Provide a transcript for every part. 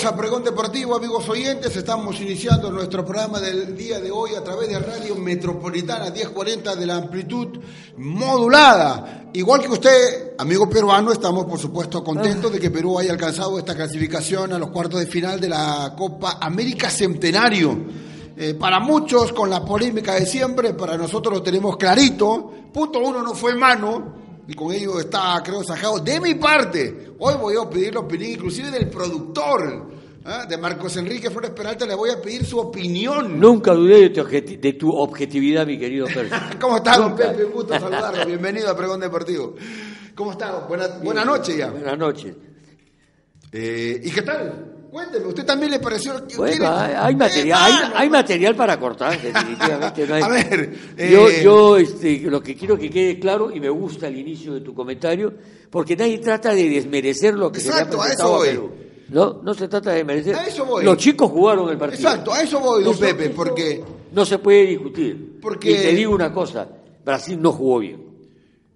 bienvenidos a Pregón Deportivo, amigos oyentes. Estamos iniciando nuestro programa del día de hoy a través de Radio Metropolitana 1040 de la amplitud modulada. Igual que usted, amigo peruano, estamos por supuesto contentos de que Perú haya alcanzado esta clasificación a los cuartos de final de la Copa América Centenario. Eh, para muchos, con la polémica de siempre, para nosotros lo tenemos clarito. Punto uno no fue mano, y con ello está, creo, sajado. De mi parte, hoy voy a pedir la opinión inclusive del productor, ¿ah? de Marcos Enrique Flores Peralta, le voy a pedir su opinión. Nunca dudé de tu, objeti- de tu objetividad, mi querido Percy. ¿Cómo está, don. Pepe? Un gusto saludarlo. Bienvenido a Pregón Deportivo. ¿Cómo está? Buena, buena noche ya. Buenas noches. Eh, ¿Y qué tal? Cuénteme, ¿usted también le pareció? Bueno, hay, hay ¡Eh, material, hay, hay material para cortar, definitivamente. no hay- A ver, yo, eh, yo este, lo que quiero que quede claro, y me gusta el inicio de tu comentario, porque nadie trata de desmerecer lo que Exacto, a se le ha eso presentado a voy. Perú. No, no se trata de desmerecer. A eso voy. Los chicos jugaron el partido. Exacto, a eso voy, don Eso- Pepe, porque No se puede discutir. Porque- Y te digo una cosa, Brasil no jugó bien.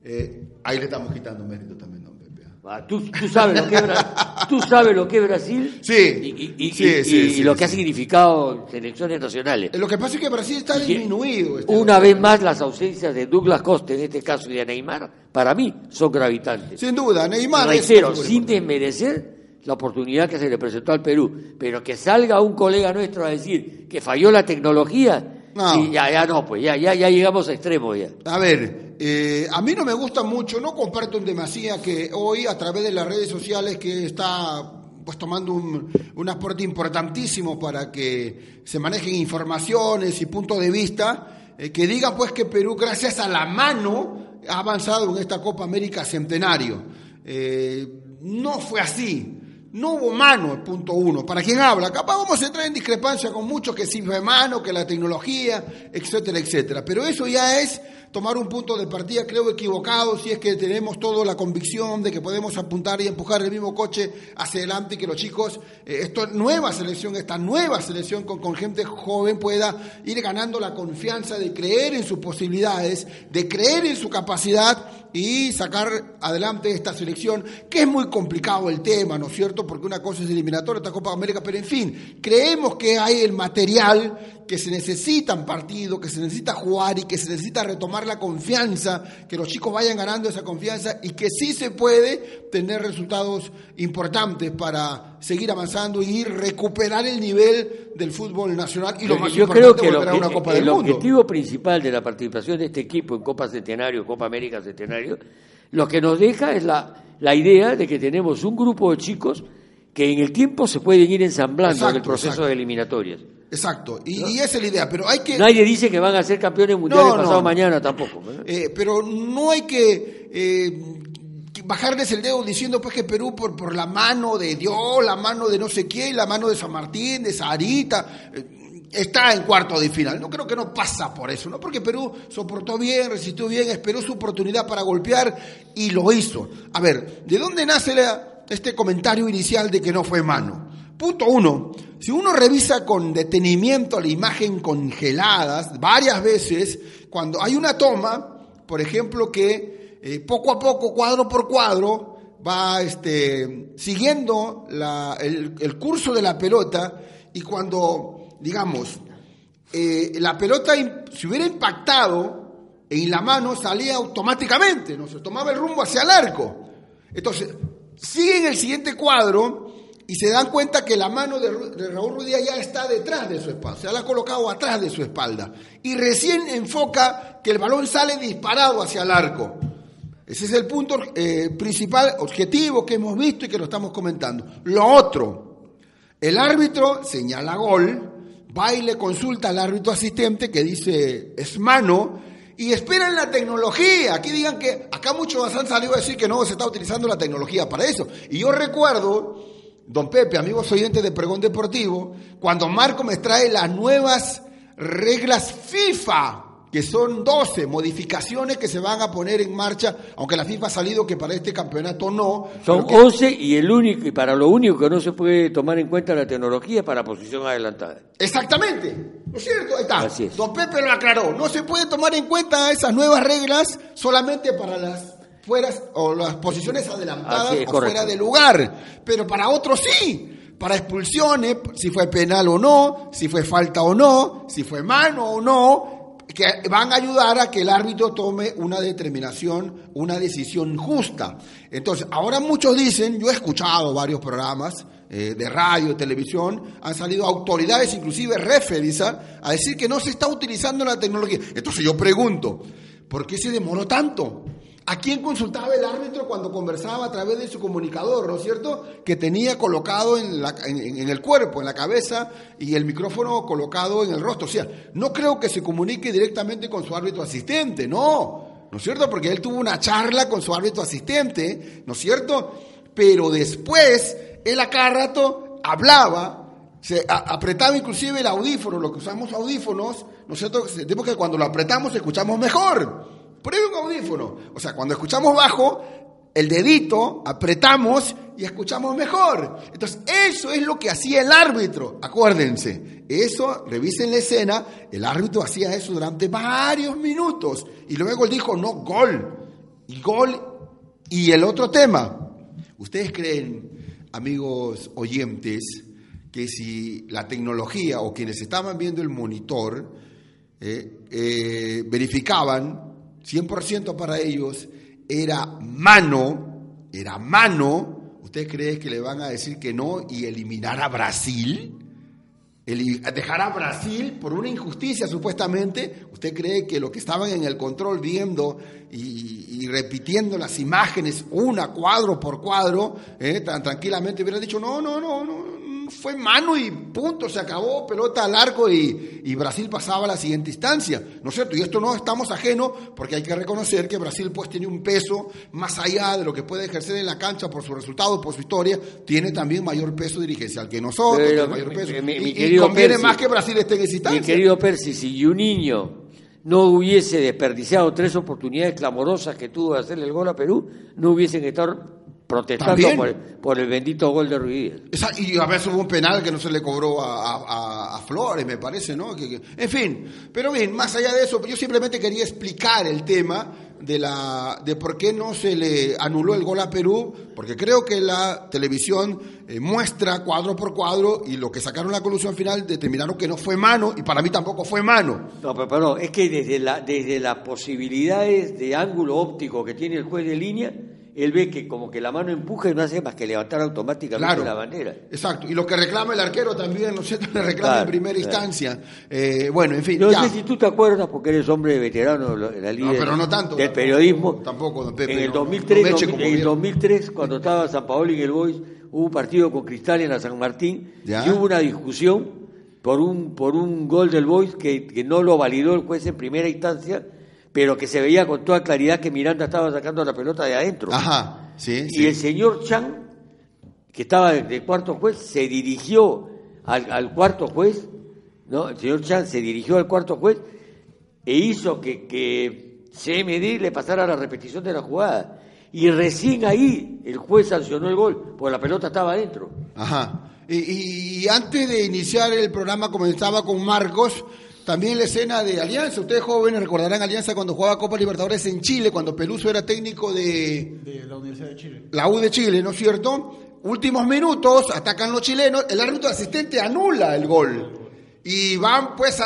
eh, ahí le estamos quitando mérito también, don Pepe. Ah, Tú, tú sabes lo que es tú sabes lo que es Brasil Sí. y, Sí, y- sí, y sí, lo que ha significado selecciones nacionales. Eh, Lo que pasa es que Brasil está disminuido. este Una vez más las ausencias de Douglas Costa en este caso y de Neymar para mí son gravitantes. Sin duda, Neymar. es Reitero, figura sin desmerecer la oportunidad que se le presentó al Perú, pero que salga un colega nuestro a decir que falló la tecnología, No. sí, ya, ya no, pues ya, ya, ya llegamos a extremos ya. A ver, eh, a mí no me gusta mucho, no comparto en demasía que hoy a través de las redes sociales que está pues tomando un, un aporte importantísimo para que se manejen informaciones y puntos de vista, eh, que diga pues que Perú gracias a la mano ha avanzado en esta Copa América Centenario. Eh, no fue así. No hubo mano, punto uno. Para quien habla, capaz vamos a entrar en discrepancia con muchos que sí fue mano, que la tecnología, etcétera, etcétera. Pero eso ya es tomar un punto de partida, creo, equivocado, si es que tenemos toda la convicción de que podemos apuntar y empujar el mismo coche hacia adelante y que los chicos, eh, esta nueva selección, esta nueva selección con, gente joven pueda ir ganando la confianza de creer en sus posibilidades, de creer en su capacidad y sacar adelante esta selección, que es muy complicado el tema, ¿no es cierto? Porque una cosa es eliminatoria, esta Copa América, pero en fin, creemos que hay el material, que se necesitan partidos, que se necesita jugar y que se necesita retomar la confianza, que los chicos vayan ganando esa confianza y que sí se puede tener resultados importantes para seguir avanzando y recuperar el nivel del fútbol nacional y lo más Yo importante, creo que el, una Copa el del Mundo. objetivo principal de la participación de este equipo en Copa Centenario, Copa América Centenario, lo que nos deja es la, la idea de que tenemos un grupo de chicos que en el tiempo se pueden ir ensamblando en el proceso exacto. de eliminatorias. Exacto, y, y esa es la idea, pero hay que... Nadie dice que van a ser campeones mundiales No, pasado no. mañana tampoco. Eh, pero no hay que eh, bajarles el dedo diciendo pues que Perú por, por la mano de Dios, la mano de no sé quién, la mano de San Martín, de Sarita, eh, está en cuarto de final. No creo que no pasa por eso, ¿no? Porque Perú soportó bien, resistió bien, esperó su oportunidad para golpear y lo hizo. A ver, ¿de dónde nace la- este comentario inicial de que no fue mano? Punto uno, si uno revisa con detenimiento la imagen congeladas varias veces, cuando hay una toma, por ejemplo, que eh, poco a poco, cuadro por cuadro, va este, siguiendo el, curso de la pelota y cuando, digamos, eh, la pelota si hubiera impactado en la mano salía automáticamente, no se tomaba el rumbo hacia el arco. Entonces, siguen el siguiente cuadro y se dan cuenta que la mano de, Raúl Ruidía ya está detrás de su espalda, se la ha colocado atrás de su espalda. Y recién enfoca que el balón sale disparado hacia el arco. Ese es el punto eh, principal, objetivo que hemos visto y que lo estamos comentando. Lo otro, el árbitro señala gol, va y le consulta al árbitro asistente que dice es mano y esperan la tecnología. Aquí digan que acá muchos han salido a decir que no se está utilizando la tecnología para eso. Y yo recuerdo, don Pepe, amigos oyentes de Pregón Deportivo, cuando Marco me trae las nuevas reglas FIFA que son 12 modificaciones que se van a poner en marcha, aunque la FIFA ha salido que para este campeonato no. Son que- 11 y el único y para lo único que no se puede tomar en cuenta la tecnología es para posición adelantada. Exactamente, ¿no es cierto? Ahí está. Así es. Don Pepe lo aclaró. No se puede tomar en cuenta esas nuevas reglas solamente para las fueras o las posiciones adelantadas es, o fuera de lugar, pero para otros sí. para expulsiones, si fue penal o no, si fue falta o no, si fue mano o no, que van a ayudar a que el árbitro tome una determinación, una decisión justa. Entonces, ahora muchos dicen, yo he escuchado varios programas eh, de radio, de televisión, han salido autoridades, inclusive referees, a decir que no se está utilizando la tecnología. Entonces yo pregunto, ¿por qué se demoró tanto? ¿A quién consultaba el árbitro cuando conversaba a través de su comunicador, ¿no es cierto? Que tenía colocado en, el cuerpo, en la cabeza, y el micrófono colocado en el rostro. O sea, no creo que se comunique directamente con su árbitro asistente, no. ¿No es cierto? Porque él tuvo una charla con su árbitro asistente, ¿no es cierto? Pero después, él a cada rato hablaba, se apretaba inclusive el audífono, lo que usamos audífonos, ¿no es cierto? Sentimos que cuando lo apretamos escuchamos mejor. Pruebe un audífono. O sea, cuando escuchamos bajo, el dedito apretamos y escuchamos mejor. Entonces, eso es lo que hacía el árbitro. Acuérdense, eso, revisen la escena, el árbitro hacía eso durante varios minutos. Y luego él dijo, no, gol. Y gol. Y el otro tema. ¿Ustedes creen, amigos oyentes, que si la tecnología o quienes estaban viendo el monitor eh, eh, verificaban 100% para ellos, era mano, era mano, ¿usted cree que le van a decir que no y eliminar a Brasil? dejar a Brasil por una injusticia supuestamente, ¿usted cree que lo que estaban en el control viendo y, repitiendo las imágenes una cuadro por cuadro, eh, tan tranquilamente hubieran dicho, no, no, no, no, fue mano y punto, se acabó, pelota al arco y, y, Brasil pasaba a la siguiente instancia, ¿no es cierto? Y esto no estamos ajenos porque hay que reconocer que Brasil pues tiene un peso más allá de lo que puede ejercer en la cancha por su resultado, por su historia, tiene también mayor peso dirigencial que nosotros, tiene mayor peso. y, conviene más que Brasil esté en esa instancia. Mi querido Percy, si un niño no hubiese desperdiciado tres oportunidades clamorosas que tuvo de hacerle el gol a Perú, no hubiesen estado protestando por, el bendito gol de Ruiz. Y a veces hubo un penal que no se le cobró a, Flores, me parece, ¿no? en fin, pero bien, más allá de eso, yo simplemente quería explicar el tema de, la, de por qué no se le anuló el gol a Perú, porque creo que la televisión eh, muestra cuadro por cuadro y lo que sacaron la conclusión final determinaron que no fue mano y para mí tampoco fue mano. No, pero, pero es que desde, la, desde las posibilidades de ángulo óptico que tiene el juez de línea, él ve que como que la mano empuja y no hace más que levantar automáticamente la bandera. Exacto, y lo que reclama el arquero también, ¿no sé, Le reclama en primera instancia. Eh, bueno, en fin. No sé si tú te acuerdas, porque eres hombre veterano la líder del periodismo. Tampoco, don Pepe. En el 2003, en el 2003 cuando estaba San Paolo y el Boys, hubo un partido con Cristal en la San Martín y hubo una discusión por un, por un gol del Boys que, que no lo validó el juez en primera instancia pero que se veía con toda claridad que Miranda estaba sacando la pelota de adentro. Ajá, sí. Y el señor Chan, que estaba de, cuarto juez, se dirigió al, cuarto juez, ¿no? El señor Chan se dirigió al cuarto juez e hizo que, que CMD le pasara la repetición de la jugada. Y recién ahí el juez sancionó el gol, porque la pelota estaba adentro. Ajá. Y, y, antes de iniciar el programa comenzaba con Marcos también la escena de Alianza, ustedes jóvenes recordarán Alianza cuando jugaba Copa Libertadores en Chile, cuando Peluso era técnico de, de la Universidad de Chile. La U de Chile, ¿no es cierto? Últimos minutos, atacan los chilenos, el árbitro asistente anula el gol. Y van pues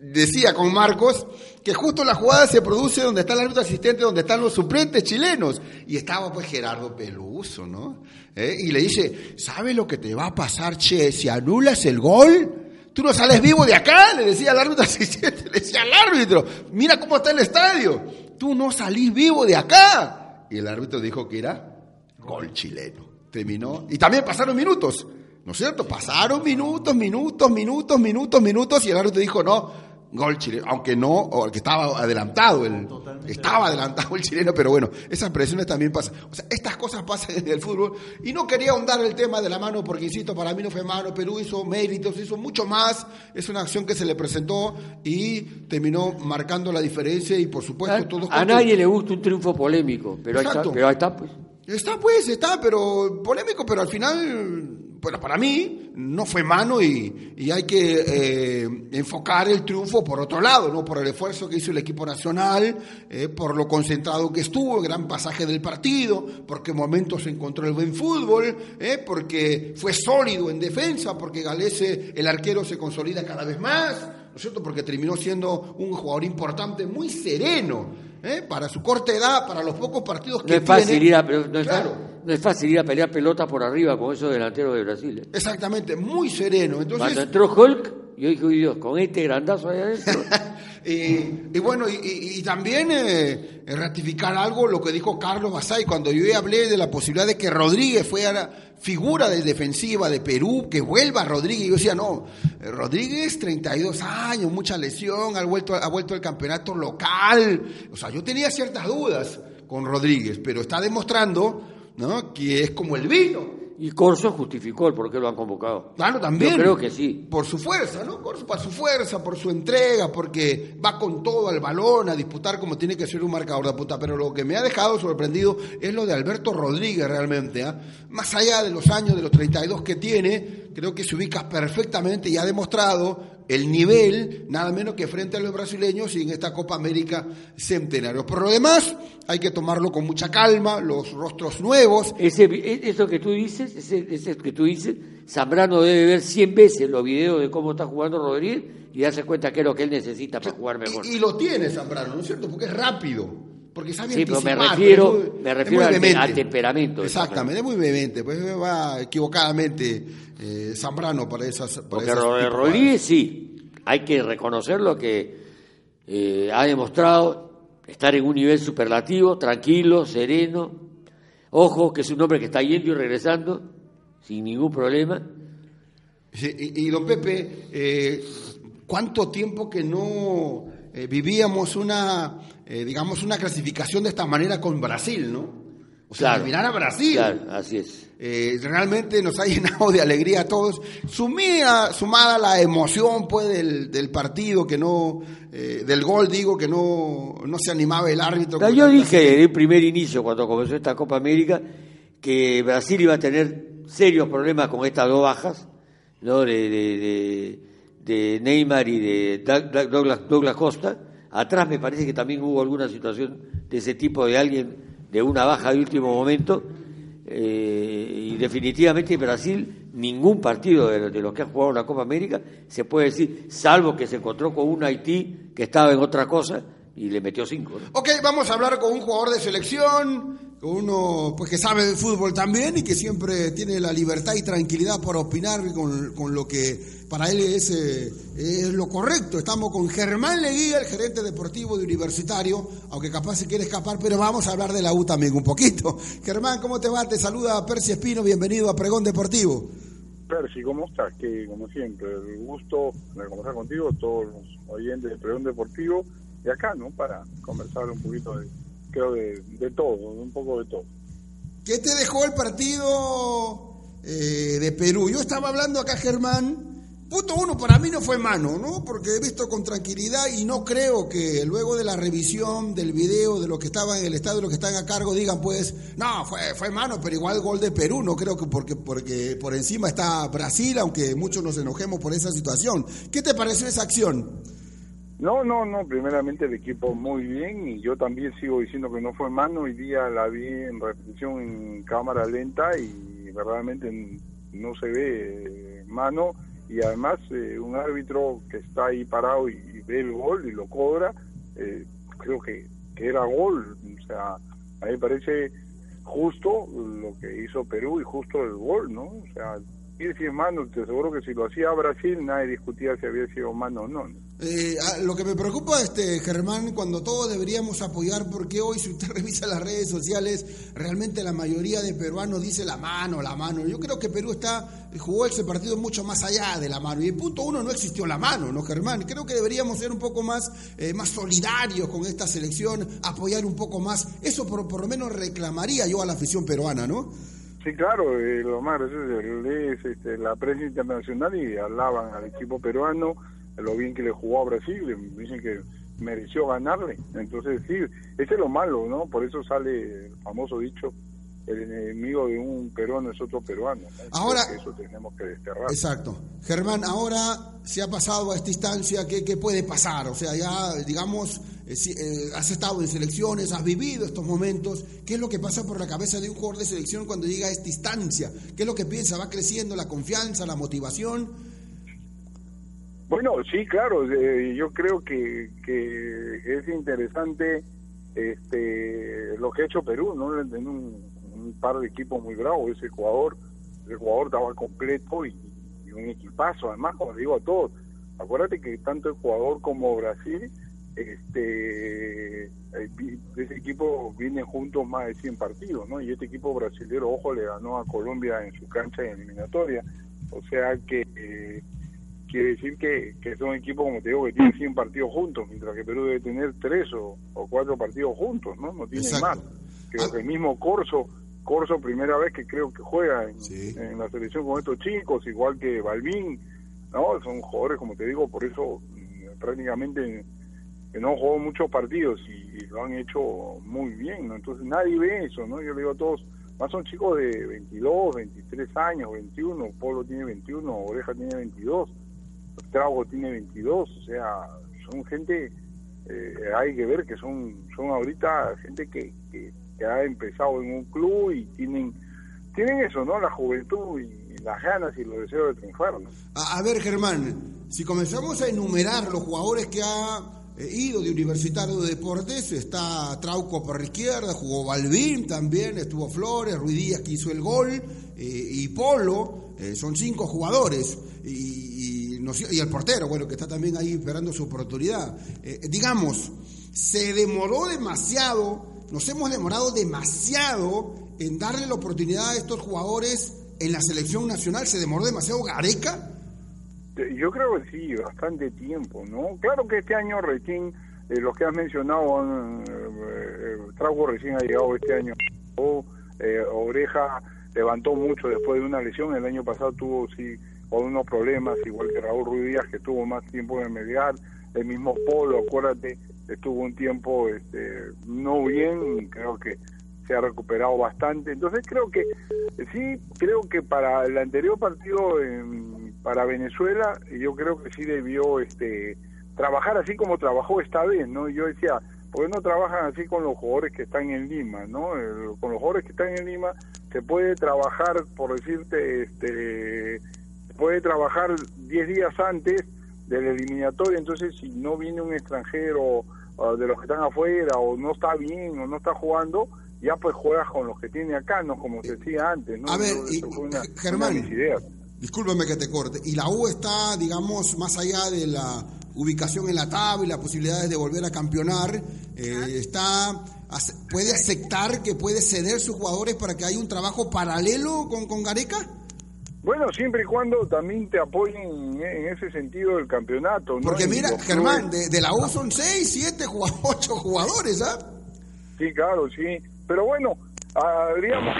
decía con Marcos que justo la jugada se produce donde está el árbitro asistente, donde están los suplentes chilenos. Y estaba pues Gerardo Peluso, ¿no? ¿Eh? Y le dice, ¿sabe lo que te va a pasar, che? Si anulas el gol, Tú no sales vivo de acá, le decía al árbitro asistente, le decía al árbitro, mira cómo está el estadio. Tú no salís vivo de acá. Y el árbitro dijo que era gol chileno. Terminó. Y también pasaron minutos, ¿no es cierto? Pasaron minutos, minutos, minutos, minutos, minutos. Y el árbitro dijo, no, gol chileno, aunque no, o que estaba adelantado, el, estaba adelantado el chileno, pero bueno, esas presiones también pasan. O sea, estas cosas pasan en el fútbol. Y no quería ahondar el tema de la mano, porque insisto, para mí no fue mano, Perú hizo méritos, hizo mucho más, es una acción que se le presentó y terminó marcando la diferencia y por supuesto todos... A nadie le gusta un triunfo polémico, pero ahí, está, pero ahí está pues. Está pues, está, pero polémico, pero al final bueno, para mí no fue mano y, y hay que eh, enfocar el triunfo por otro lado, ¿no? Por el esfuerzo que hizo el equipo nacional, eh, por lo concentrado que estuvo, el gran pasaje del partido, porque en momentos encontró el buen fútbol, eh, porque fue sólido en defensa, porque Galese, el arquero, se consolida cada vez más, ¿no es cierto? Porque terminó siendo un jugador importante, muy sereno. ¿Eh? para su corta edad, para los pocos partidos que No es fácil tiene. ir a, no es, Claro. fácil, no es fácil ir a pelear pelota por arriba con esos delanteros de Brasil. ¿eh? Exactamente, muy sereno. Cuando Entonces, entró Hulk, yo dije, uy Dios, con este grandazo ahí adentro. y, bueno, y, también eh, ratificar algo lo que dijo Carlos Basay cuando yo hablé de la posibilidad de que Rodríguez fuera figura de defensiva de Perú, que vuelva Rodríguez. Yo decía, no, eh, Rodríguez, 32 años, mucha lesión, ha vuelto, ha vuelto al campeonato local. O sea, yo tenía ciertas dudas con Rodríguez, pero está demostrando ¿no? que es como el vino. Y Corso justificó el por qué lo han convocado. Claro, también. Yo creo que sí. Por su fuerza, ¿no? Por su, por su fuerza, por su entrega, porque va con todo al balón a disputar como tiene que ser un marcador de puta. Pero lo que me ha dejado sorprendido es lo de Alberto Rodríguez realmente. ¿ah? Más allá de los años, de los 32 que tiene, creo que se ubica perfectamente y ha demostrado el nivel, nada menos que frente a los brasileños y en esta Copa América Centenario. Por lo demás, hay que tomarlo con mucha calma, los rostros nuevos, Ese, e- eso que tú dices, ese, ese que tú dices, Zambrano debe ver 100 veces los videos de cómo está jugando Rodríguez y darse cuenta que es lo que él necesita para jugar mejor. Y, y lo tiene Zambrano, ¿no es cierto? Porque es rápido. Porque sabe Sí, pero me refiero- es muy- me es refiero muy al te- vehemente. al temperamento Exactamente, es muy vehemente. Pues va equivocadamente eh, Zambrano para esas. Para Porque esas Ro- tipo de Rodríguez sí, hay que reconocerlo que eh, ha demostrado estar en un nivel superlativo, tranquilo, sereno. Ojo, que es un hombre que está yendo y regresando sin ningún problema. Sí, y, y don Pepe, eh, ¿cuánto tiempo que no eh, vivíamos una, eh, digamos, una clasificación de esta manera con Brasil, ¿no? O sea, Claro. eliminar a Brasil. Claro, así es. Eh, realmente nos ha llenado de alegría a todos. Sumida, sumada la emoción pues del, del partido, que no, eh, del gol digo, que no, no se animaba el árbitro. Con Yo dije desde el primer inicio, cuando comenzó esta Copa América, que Brasil iba a tener serios problemas con estas dos bajas, ¿no? de, de, de- de Neymar y de Doug- Douglas, Douglas Costa. Atrás me parece que también hubo alguna situación de ese tipo de alguien de una baja de último momento. Eh, y definitivamente Brasil, ningún partido de, los que ha jugado la Copa América se puede decir, salvo que se encontró con un Haití que estaba en otra cosa y le metió cinco. ¿no? Ok, vamos a hablar con un jugador de selección, uno pues que sabe de fútbol también y que siempre tiene la libertad y tranquilidad para opinar con, con lo que para él es, eh, es lo correcto. Estamos con Germán Leguía, el gerente deportivo de Universitario, aunque capaz se quiere escapar, pero vamos a hablar de la U también un poquito. Germán, ¿cómo te va? Te saluda Percy Espino, bienvenido a Pregón Deportivo. Percy, ¿cómo estás? Que como siempre, el gusto de conversar contigo, todos los oyentes de Pregón Deportivo, y acá, ¿no? Para conversar un poquito de, creo, de, de todo, un poco de todo. ¿Qué te dejó el partido eh, de Perú? Yo estaba hablando acá, Germán. Punto uno, para mí no fue mano, ¿no? Porque he visto con tranquilidad y no creo que luego de la revisión del video de los que estaban en el estadio, los que están a cargo, digan pues, no, fue, fue mano, pero igual gol de Perú, no creo que porque, porque por encima está Brasil, aunque muchos nos enojemos por esa situación. ¿Qué te pareció esa acción? No, no, no, primeramente el equipo muy bien y yo también sigo diciendo que no fue mano, hoy día la vi en repetición en cámara lenta y verdaderamente no se ve eh, mano y además eh, un árbitro que está ahí parado y, y ve el gol y lo cobra, eh, creo que, que era gol, o sea, a mí me parece justo lo que hizo Perú y justo el gol, ¿no? O sea, y si es mano, te aseguro que si lo hacía Brasil nadie discutía si había sido mano o no. ¿no? Eh, ah, lo que me preocupa, este Germán, cuando todos deberíamos apoyar, porque hoy si usted revisa las redes sociales, realmente la mayoría de peruanos dice la mano, la mano. Yo creo que Perú está jugó ese partido mucho más allá de la mano. Y el punto uno no existió la mano, ¿no, Germán? Creo que deberíamos ser un poco más, eh, más solidarios con esta selección, apoyar un poco más. Eso por, por lo menos reclamaría yo a la afición peruana, ¿no? Sí, claro, eh, lo más gracioso es, es, este, la prensa internacional y hablaban al equipo peruano, lo bien que le jugó a Brasil, le dicen que mereció ganarle. Entonces, sí, ese es lo malo, ¿no? Por eso sale el famoso dicho el enemigo de un peruano es otro peruano. ¿no? Ahora- eso tenemos que desterrar. Exacto. Germán, ahora se ha pasado a esta instancia, ¿qué, qué puede pasar? O sea, ya, digamos, eh, si, eh, has estado en selecciones, has vivido estos momentos. ¿Qué es lo que pasa por la cabeza de un jugador de selección cuando llega a esta instancia? ¿Qué es lo que piensa? ¿Va creciendo la confianza, la motivación? Bueno, sí, claro, eh, yo creo que, que es interesante este lo que ha hecho Perú, ¿no? En un, par de equipos muy bravos, ese jugador, ese jugador estaba completo y, un equipazo, además, como digo a todos, acuérdate que tanto el jugador como Brasil, este eh, ese equipo viene juntos más de 100 partidos, ¿no? Y este equipo brasilero, ojo, le ganó a Colombia en su cancha en eliminatoria, o sea que... eh, quiere decir que, que son equipos, como te digo, que tienen 100 partidos juntos, mientras que Perú debe tener 3 o, o 4 partidos juntos, ¿no? No tiene más. Creo Ah. que el mismo Corso, Corso primera vez que creo que juega en, Sí. en la selección con estos chicos, igual que Balvin, ¿no? Son jugadores, como te digo, por eso mm, prácticamente que no jugó muchos partidos y, y lo han hecho muy bien, ¿no? Entonces nadie ve eso, ¿no? Yo le digo a todos, más son chicos de 22, 23 años, 21, Polo tiene 21, Oreja tiene 22, Trago tiene 22, o sea, son gente, eh, hay que ver que son son ahorita gente que, que, ha empezado en un club y tienen tienen eso, ¿no? La juventud y las ganas y los deseos de triunfar. A, ver, Germán, si comenzamos a enumerar los jugadores que ha eh, ido de Universitario de Deportes, está Trauco por la izquierda, jugó Balvin también, estuvo Flores, Ruiz Díaz que hizo el gol, eh, y Polo, son cinco jugadores, y, y, el portero, bueno, que está también ahí esperando su oportunidad. Eh, digamos, se demoró demasiado, nos hemos demorado demasiado en darle la oportunidad a estos jugadores en la selección nacional, se demoró demasiado Gareca. Eh, Yo creo que sí, bastante tiempo, ¿no? Claro que este año recién, eh, los que has mencionado, eh, eh, Trauco recién ha llegado este año, o, Oreja levantó mucho después de una lesión, el año pasado tuvo sí unos problemas, igual que Raúl Ruiz Díaz, que tuvo más tiempo en el medial, el mismo Polo, acuérdate, estuvo un tiempo este, no bien, creo que se ha recuperado bastante. Entonces creo que sí, creo que para el anterior partido para Venezuela, yo creo que sí debió este trabajar así como trabajó esta vez, ¿no? Yo decía, ¿por qué no trabajan así con los jugadores que están en Lima, ¿no? El- con los jugadores que están en Lima se puede trabajar, por decirte, este puede trabajar 10 días antes del eliminatorio, entonces si no viene un extranjero ah, de los que están afuera o no está bien o no está jugando, ya pues juegas con los que tiene acá, no como se decía antes, ¿no? A ver, y- una, Germán. una. Discúlpame que te corte. Y la U está, digamos, más allá de la ubicación en la tabla y las posibilidades de volver a campeonar, eh, está puede aceptar que puede ceder sus jugadores para que haya un trabajo paralelo con, con Gareca. Bueno, siempre y cuando también te apoyen en, ese sentido del campeonato, ¿no? Porque mira, Germán, de, de la U son seis, siete, jugado- ocho jugadores, ¿ah? Sí, claro, sí. Pero bueno, habríamos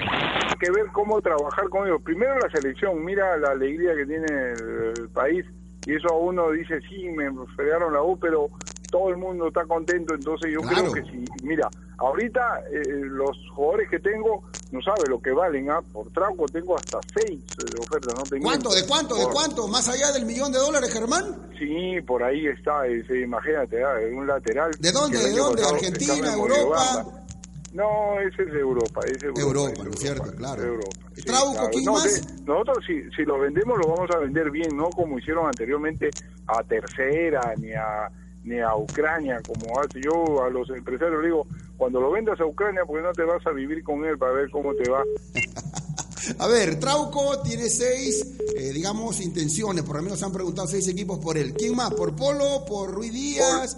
que ver cómo trabajar con ellos. Primero la selección, mira la alegría que tiene el, el país y eso a uno dice, sí, me fregaron la U, pero todo el mundo está contento, entonces yo Claro. creo que sí. Mira, ahorita eh, los jugadores que tengo, no sabe lo que valen, ¿ah? Por Trauco tengo hasta seis eh, ofertas, no tengo ¿Cuánto? ¿De cuánto? ¿De cuánto? ¿Más allá del millón de dólares, Germán? Sí, por ahí está, ese, imagínate, ah, un lateral. ¿De dónde? ¿De dónde? pasado ¿Argentina, Europa? No, ese es de Europa, ese es Europa. ¿no es Europa, cierto? Claro. Europa. ¿Y Trauco, quién No, más? nosotros si, si lo vendemos lo vamos a vender bien, no como hicieron anteriormente a tercera ni a ni a Ucrania, como hace yo a los empresarios digo, cuando lo vendas a Ucrania, porque no te vas a vivir con él para ver cómo te va. A ver, Trauco tiene seis, eh, digamos, intenciones. Por lo menos se han preguntado seis equipos por él. ¿Quién más? ¿Por Polo? ¿Por Ruiz Díaz?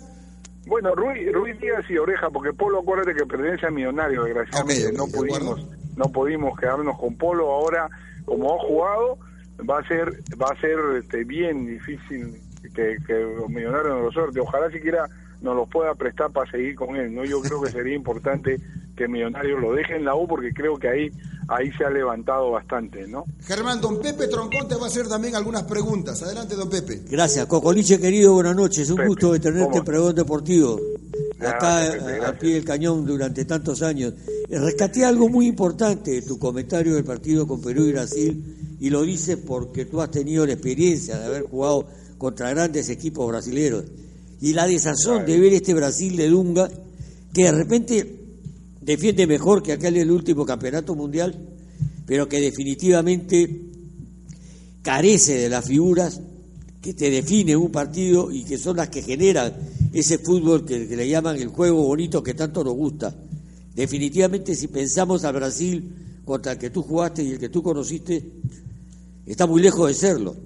Bueno, Ruiz, Ruiz Díaz y Oreja, porque Polo, acuérdate que pertenece a Millonario, desgraciadamente. Ok, ok, no pudimos acuerdo. no pudimos quedarnos con Polo. Ahora, como ha jugado, va a ser va a ser este, bien difícil que, que los Millonarios nos lo suerte. Ojalá siquiera nos los pueda prestar para seguir con él. no Yo creo que sería importante que Millonarios lo deje en la U, porque creo que ahí ahí se ha levantado bastante, ¿no? Germán, don Pepe Troncón te va a hacer también algunas preguntas. Adelante, don Pepe. Gracias. Cocoliche, querido, buenas noches. Un Pepe, gusto de tenerte en Pregón Deportivo. Acá, Pepe, a- pie del cañón durante tantos años. Rescaté algo muy importante de tu comentario del partido con Perú y Brasil, y lo dices porque tú has tenido la experiencia de haber jugado contra grandes equipos brasileños. Y la desazón de ver este Brasil de Dunga, que de repente defiende mejor que aquel el último campeonato mundial, pero que definitivamente carece de las figuras que te definen un partido y que son las que generan ese fútbol que, le llaman el juego bonito que tanto nos gusta. Definitivamente si pensamos al Brasil contra el que tú jugaste y el que tú conociste, está muy lejos de serlo.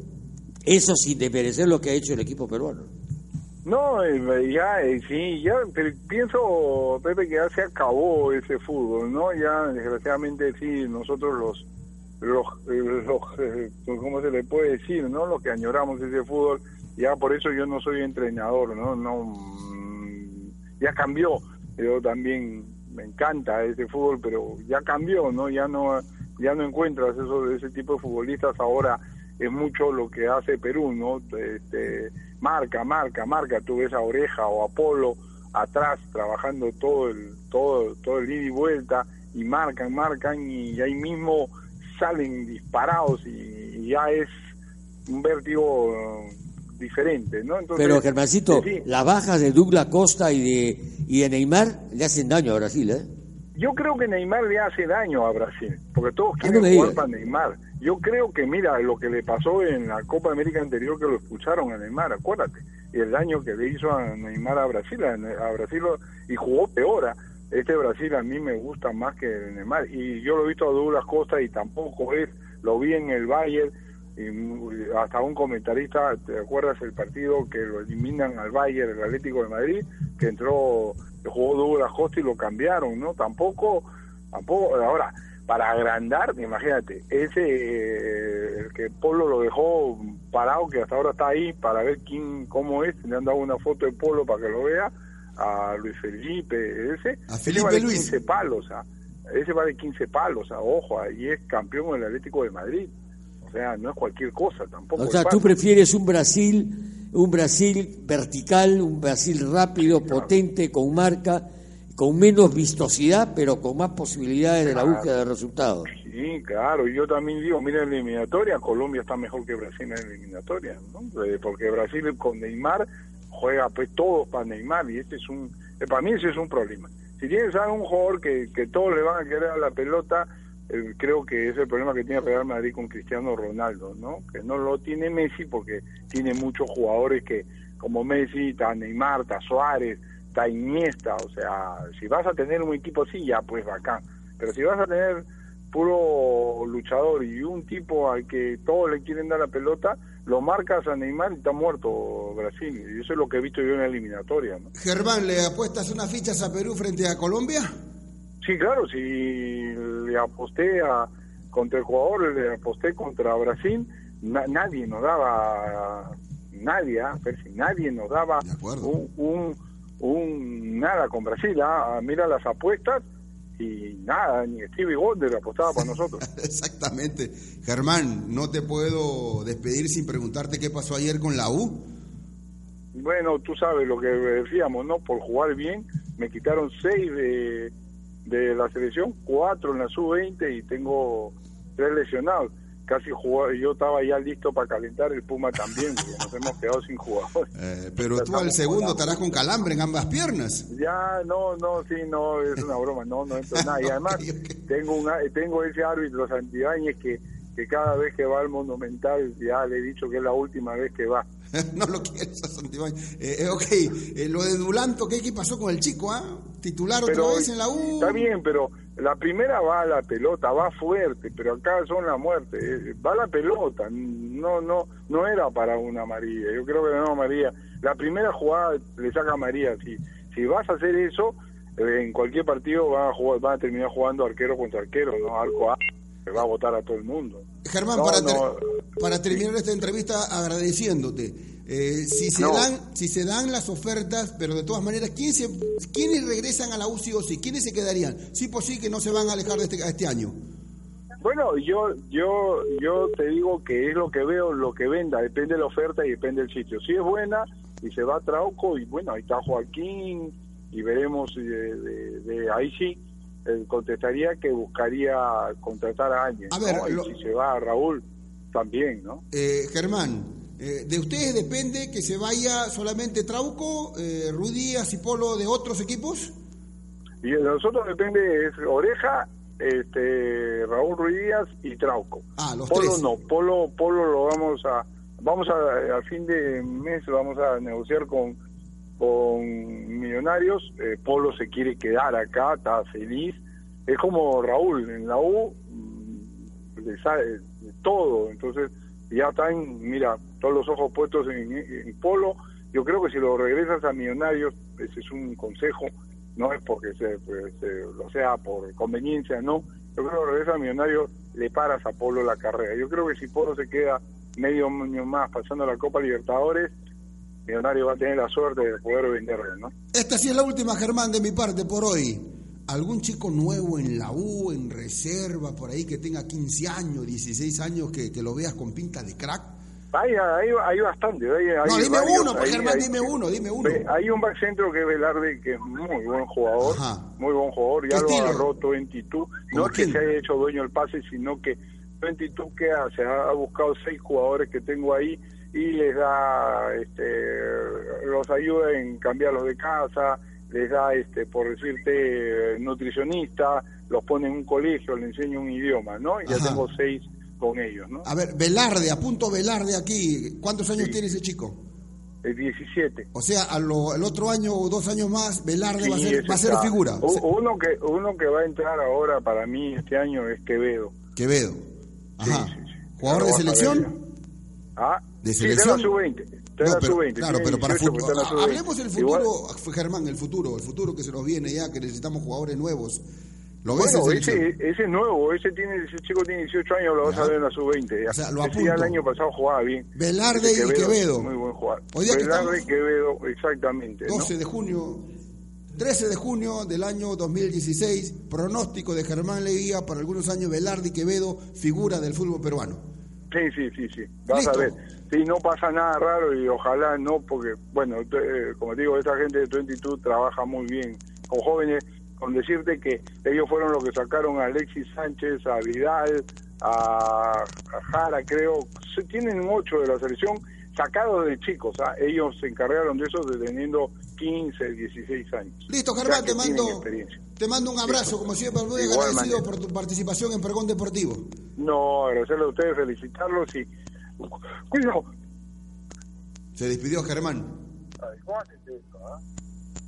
Eso sin desmerecer lo que ha hecho el equipo peruano. No, eh, ya, eh, sí, ya pienso, Pepe, que ya se acabó ese fútbol, ¿no? Ya, desgraciadamente, sí, nosotros los, los, eh, los, ¿cómo se le puede decir, no? Los que añoramos ese fútbol, ya por eso yo no soy entrenador, ¿no? No, mm, ya cambió, yo también me encanta ese fútbol, pero ya cambió, ¿no? Ya no, ya no encuentras eso, ese tipo de futbolistas ahora es mucho lo que hace Perú, ¿no? Este, marca, marca, marca, tú ves a Oreja o a Polo atrás trabajando todo el, todo, todo el ida y vuelta y marcan, marcan y ahí mismo salen disparados y, ya es un vértigo uh, diferente, ¿no? Pero Germancito, las bajas de Douglas Costa y de, y de Neymar le hacen daño a Brasil, ¿eh? Yo creo que Neymar le hace daño a Brasil, porque todos quieren jugar para Neymar. Yo creo que, mira, lo que le pasó en la Copa América anterior que lo escucharon a Neymar, acuérdate, el daño que le hizo a Neymar a Brasil, a, Brasil y jugó peor. ¿ah? Este Brasil a mí me gusta más que Neymar y yo lo he visto a Douglas Costa y tampoco es, lo vi en el Bayern y hasta un comentarista, ¿te acuerdas el partido que lo eliminan al Bayern, el Atlético de Madrid, que entró jugó Douglas Costa y lo cambiaron, ¿no? Tampoco, tampoco, ahora, para agrandar, imagínate, ese, eh, el que Polo lo dejó parado, que hasta ahora está ahí, para ver quién, cómo es, le han dado una foto de Polo para que lo vea, a Luis Felipe, ese, a Felipe vale 15 palos, ¿ah? ese vale 15 palos, ojo, ahí es campeón del Atlético de Madrid, o sea, no es cualquier cosa tampoco. O sea, tú prefieres un Brasil un Brasil vertical, un Brasil rápido, potente, con marca, con menos vistosidad, pero con más posibilidades de la búsqueda de resultados. Sí, claro, y yo también digo, mira en eliminatoria, Colombia está mejor que Brasil en eliminatoria, ¿no? Eh, porque Brasil con Neymar juega pues todos para Neymar y este es un, eh, para mí ese es un problema. Si tienes a un jugador que, que todos le van a querer a la pelota, eh, creo que es el problema que tiene Real Madrid con Cristiano Ronaldo, ¿no? Que no lo tiene Messi porque tiene muchos jugadores que, como Messi, está Neymar, está Suárez, está Iniesta, o sea, si vas a tener un equipo así, ya pues bacán. Pero si vas a tener puro luchador y un tipo al que todos le quieren dar la pelota, lo marcas a Neymar y está muerto Brasil. Y eso es lo que he visto yo en la eliminatoria. ¿no? Germán, ¿le apuestas unas fichas a Perú frente a Colombia? Sí, claro, si le aposté a, contra el jugador, le aposté contra Brasil, nadie nos daba, nadie, ¿ah? nadie nos daba un, un, nada con Brasil. ¿ah? Mira las apuestas y nada, ni Stevie Wonder apostaba para nosotros. Exactamente. Germán, no te puedo despedir sin preguntarte qué pasó ayer con la U. Bueno, tú sabes lo que decíamos, ¿no? Por jugar bien, me quitaron seis de de la selección, cuatro en la sub-20 y tengo tres lesionados. Casi jugó, yo estaba ya listo para calentar el Puma también, porque nos hemos quedado sin jugadores. Eh, pero tú al segundo estarás con calambre en ambas piernas. Ya, no, no, sí, no, es una broma, no, no entro nada. Y además tengo una, tengo ese árbitro Santibáñez que, que cada vez que va al Monumental, ya le he dicho que es la última vez que va. no lo quieres a Santibáñez. Eh, eh, ok, eh, lo de Dulanto, ¿qué, ¿qué pasó con el chico? ah Titular otra vez en la U. Está bien, pero la primera va a la pelota, va fuerte, pero acá son la muerte. Eh, va a la pelota, no no no era para una María. Yo creo que no María. La primera jugada le saca a María. Si, si vas a hacer eso, en cualquier partido va a, jugar, va a terminar jugando arquero contra arquero, no arco a va a votar a todo el mundo. Germán, para, para terminar esta entrevista agradeciéndote, eh, si, se dan, si se dan las ofertas, pero de todas maneras, ¿quién se, ¿quiénes regresan a la UCI o sí? ¿Quiénes se quedarían? Sí, pues sí, que no se van a alejar de este, este año. Bueno, yo yo yo te digo que es lo que veo, lo que venda, depende de la oferta y depende del sitio. Si es buena y se va a Trauco y bueno, ahí está Joaquín y veremos de, de ahí sí eh, contestaría que buscaría contratar a alguien. A ver, ¿no? Y si se va a Raúl, también, ¿no? Eh, Germán, eh, ¿de ustedes depende que se vaya solamente Trauco, eh, Rudías y Polo de otros equipos? Y de nosotros depende es Oreja, este Raúl Ruiz Díaz y Trauco. Ah, los Polo tres. no, Polo, Polo lo vamos a, vamos a, a fin de mes vamos a negociar con, con Millonarios. Eh, Polo se quiere quedar acá, está feliz. Es como Raúl, en la U mm, le sale todo, entonces ya están, mira, todos los ojos puestos en, Polo. Yo creo que si lo regresas a Millonarios, ese es un consejo, no es porque se, pues, se- lo sea por conveniencia, no. Yo creo que regresa a Millonarios, le paras a Polo la carrera. Yo creo que si Polo se queda medio año más pasando la Copa Libertadores, Millonario va a tener la suerte de poder venderlo, ¿no? Esta sí es la última, Germán, de mi parte por hoy. ¿Algún chico nuevo en la U, en reserva, por ahí que tenga 15 años, 16 años, que, que lo veas con pinta de crack? Hay, hay, hay bastante. Hay, No, hay dime varios, uno, pues Germán, dime uno, dime uno. Hay un back centro que es Velarde, que es muy buen jugador, Ajá. muy buen jugador, ¿Qué ya lo estilo? agarró 22. ¿Cómo No es que se haya hecho dueño del pase, sino que 22 que hace, ha, ha buscado seis jugadores que tengo ahí y les da, este, los ayuda en cambiarlos de casa, les da, este, por decirte, nutricionista, los pone en un colegio, le enseña un idioma, ¿no? Y ya tengo seis con ellos, ¿no? A ver, Velarde, apunto Velarde aquí. ¿Cuántos años Sí. tiene ese chico? El 17. O sea, a lo- el otro año o dos años más, Velarde va a ser, ese va a ser está. figura. O Uno que uno que va a entrar ahora para mí este año es Quevedo. Quevedo. Ajá. sí. ¿Jugador de selección? Ah, ¿De sí, selección? está en la sub-20. Está en No, pero, sub-20. claro, pero para 18, fútbol. pero está en la sub-20. Hablemos del Igual- futuro, Germán, el futuro, el futuro que se nos viene ya, que necesitamos jugadores nuevos. ¿Lo ves Bueno, ese, ese es nuevo, ese tiene ese chico tiene 18 años, lo vas a ver en la sub-20. ya. O sea, lo Ese ya el año pasado jugaba bien. Velarde y Quevedo. Muy buen jugador. Velarde y Quevedo, exactamente. ¿no? 12 de junio, 13 de junio del año 2016, pronóstico de Germán Leguía para algunos años, Velarde y Quevedo, figura del fútbol peruano. Sí, sí, sí, sí. Vas Listo. a ver. Sí, no pasa nada raro y ojalá no, porque, bueno, eh, como te digo, esta gente de 22 trabaja muy bien con jóvenes. Con decirte que ellos fueron los que sacaron a Alexis Sánchez, a Vidal, a, a Jara, creo. Se- Tienen ocho de la selección sacados de chicos. ¿ah? Ellos se encargaron de eso teniendo 15, 16 años. Listo, Germán, te mando, te mando un abrazo, como siempre, muy igual agradecido manera. por tu participación en Pregón Deportivo. No, agradecerle a ustedes, felicitarlos y... Cuidado. Se despidió Germán. Ay, ¿cómo haces esto, ah?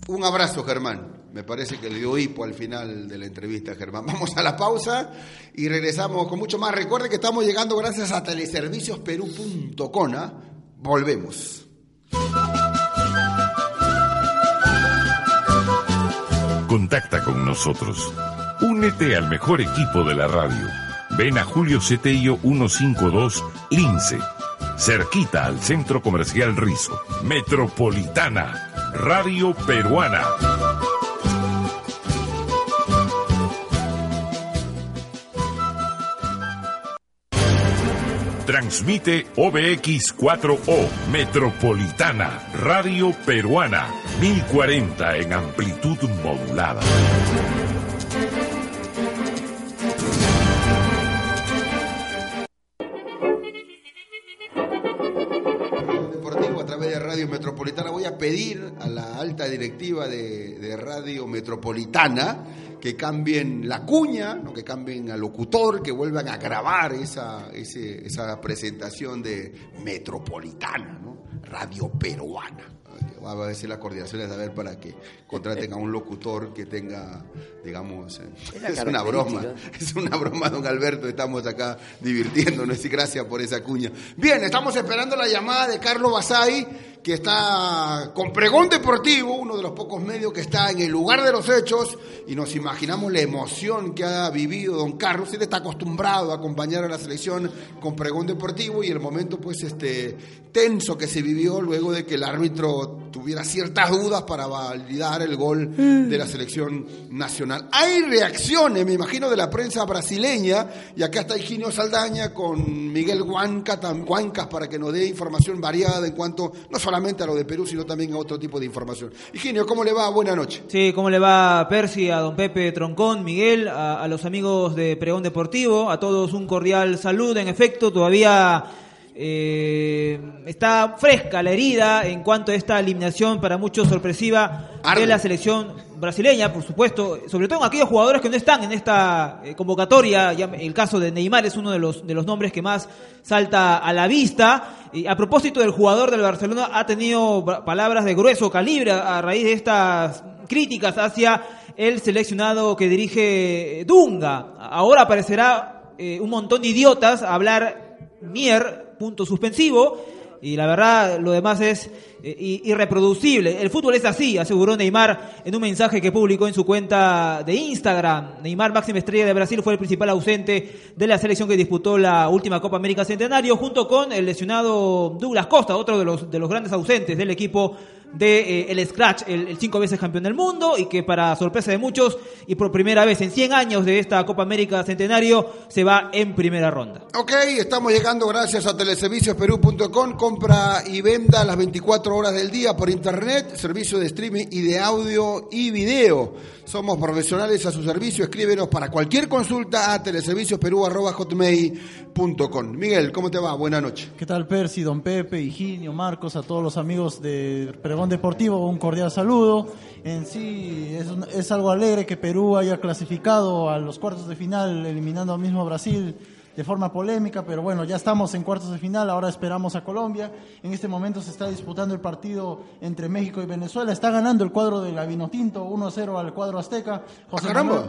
Un abrazo, Germán. Me parece que le dio hipo al final de la entrevista, Germán. Vamos a la pausa y regresamos con mucho más. Recuerde que estamos llegando gracias a teleserviciosperú.com. ¿ah? Volvemos. Contacta con nosotros. Únete al mejor equipo de la radio. Ven a Julio Cetello 152 Lince. Cerquita al Centro Comercial Rizo. Metropolitana. Radio Peruana. Transmite OBX4O Metropolitana Radio Peruana 1040 en amplitud modulada. A la directiva de, de Radio Metropolitana que cambien la cuña, ¿no? que cambien al locutor, que vuelvan a grabar esa, ese- esa presentación de Metropolitana, ¿no? Radio Peruana. Va a decir las coordinaciones a ver para que contraten a un locutor que tenga, digamos, eh, Es la es una broma, es una broma, don Alberto, estamos acá divirtiéndonos y gracias por esa cuña. Bien, estamos esperando la llamada de Carlos Basay, que está con Pregón Deportivo, uno de los pocos medios que está en el lugar de los hechos, y nos imaginamos la emoción que ha vivido don Carlos. Él está acostumbrado a acompañar a la selección con Pregón Deportivo y el momento, pues, este tenso que se vivió luego de que el árbitro tuviera ciertas dudas para validar el gol de la selección nacional. Hay reacciones, me imagino, de la prensa brasileña, y acá está Higinio Saldaña con Miguel Huanca, Huancas para que nos dé información variada en cuanto no solamente a lo de Perú, sino también a otro tipo de información. Higinio, ¿cómo le va? Buenas noches. Sí, ¿cómo le va Percy, a don Pepe Troncón, Miguel, a, los amigos de Pregón Deportivo, a todos un cordial saludo. En efecto, todavía eh, está fresca la herida en cuanto a esta eliminación para muchos sorpresiva Arde. de la selección brasileña, por supuesto, sobre todo en aquellos jugadores que no están en esta eh, convocatoria. Ya el caso de Neymar es uno de los, de los nombres que más salta a la vista. Y a propósito del jugador del Barcelona, ha tenido palabras de grueso calibre a a raíz de estas críticas hacia el seleccionado que dirige Dunga. Ahora aparecerá eh, un montón de idiotas a hablar Mier, punto suspensivo. Y la verdad, lo demás es eh, irreproducible. El fútbol es así, aseguró Neymar en un mensaje que publicó en su cuenta de Instagram. Neymar, máxima estrella de Brasil, fue el principal ausente de la selección que disputó la última Copa América Centenario, junto con el lesionado Douglas Costa, otro de los, de los grandes ausentes del equipo de eh, el Scratch, el, cinco veces campeón del mundo, y que para sorpresa de muchos, y por primera vez en 100 años de esta Copa América Centenario, se va en primera ronda. Ok, estamos llegando gracias a teleserviciosperú.com, compra y venda las 24 horas del día por internet, servicio de streaming y de audio y video. Somos profesionales a su servicio, escríbenos para cualquier consulta a teleserviciosperú.com. Miguel, ¿cómo te va? Buenas noches. ¿Qué tal Percy, Don Pepe, Higinio, Marcos, a todos los amigos de Pregón Deportivo? Un cordial saludo. En sí es, un- es algo alegre que Perú haya clasificado a los cuartos de final eliminando al mismo Brasil de forma polémica, pero bueno, ya estamos en cuartos de final, ahora esperamos a Colombia. En este momento se está disputando el partido entre México y Venezuela. Está ganando el cuadro de la Vinotinto 1-0 al cuadro azteca. José ¡Ah! Manuel,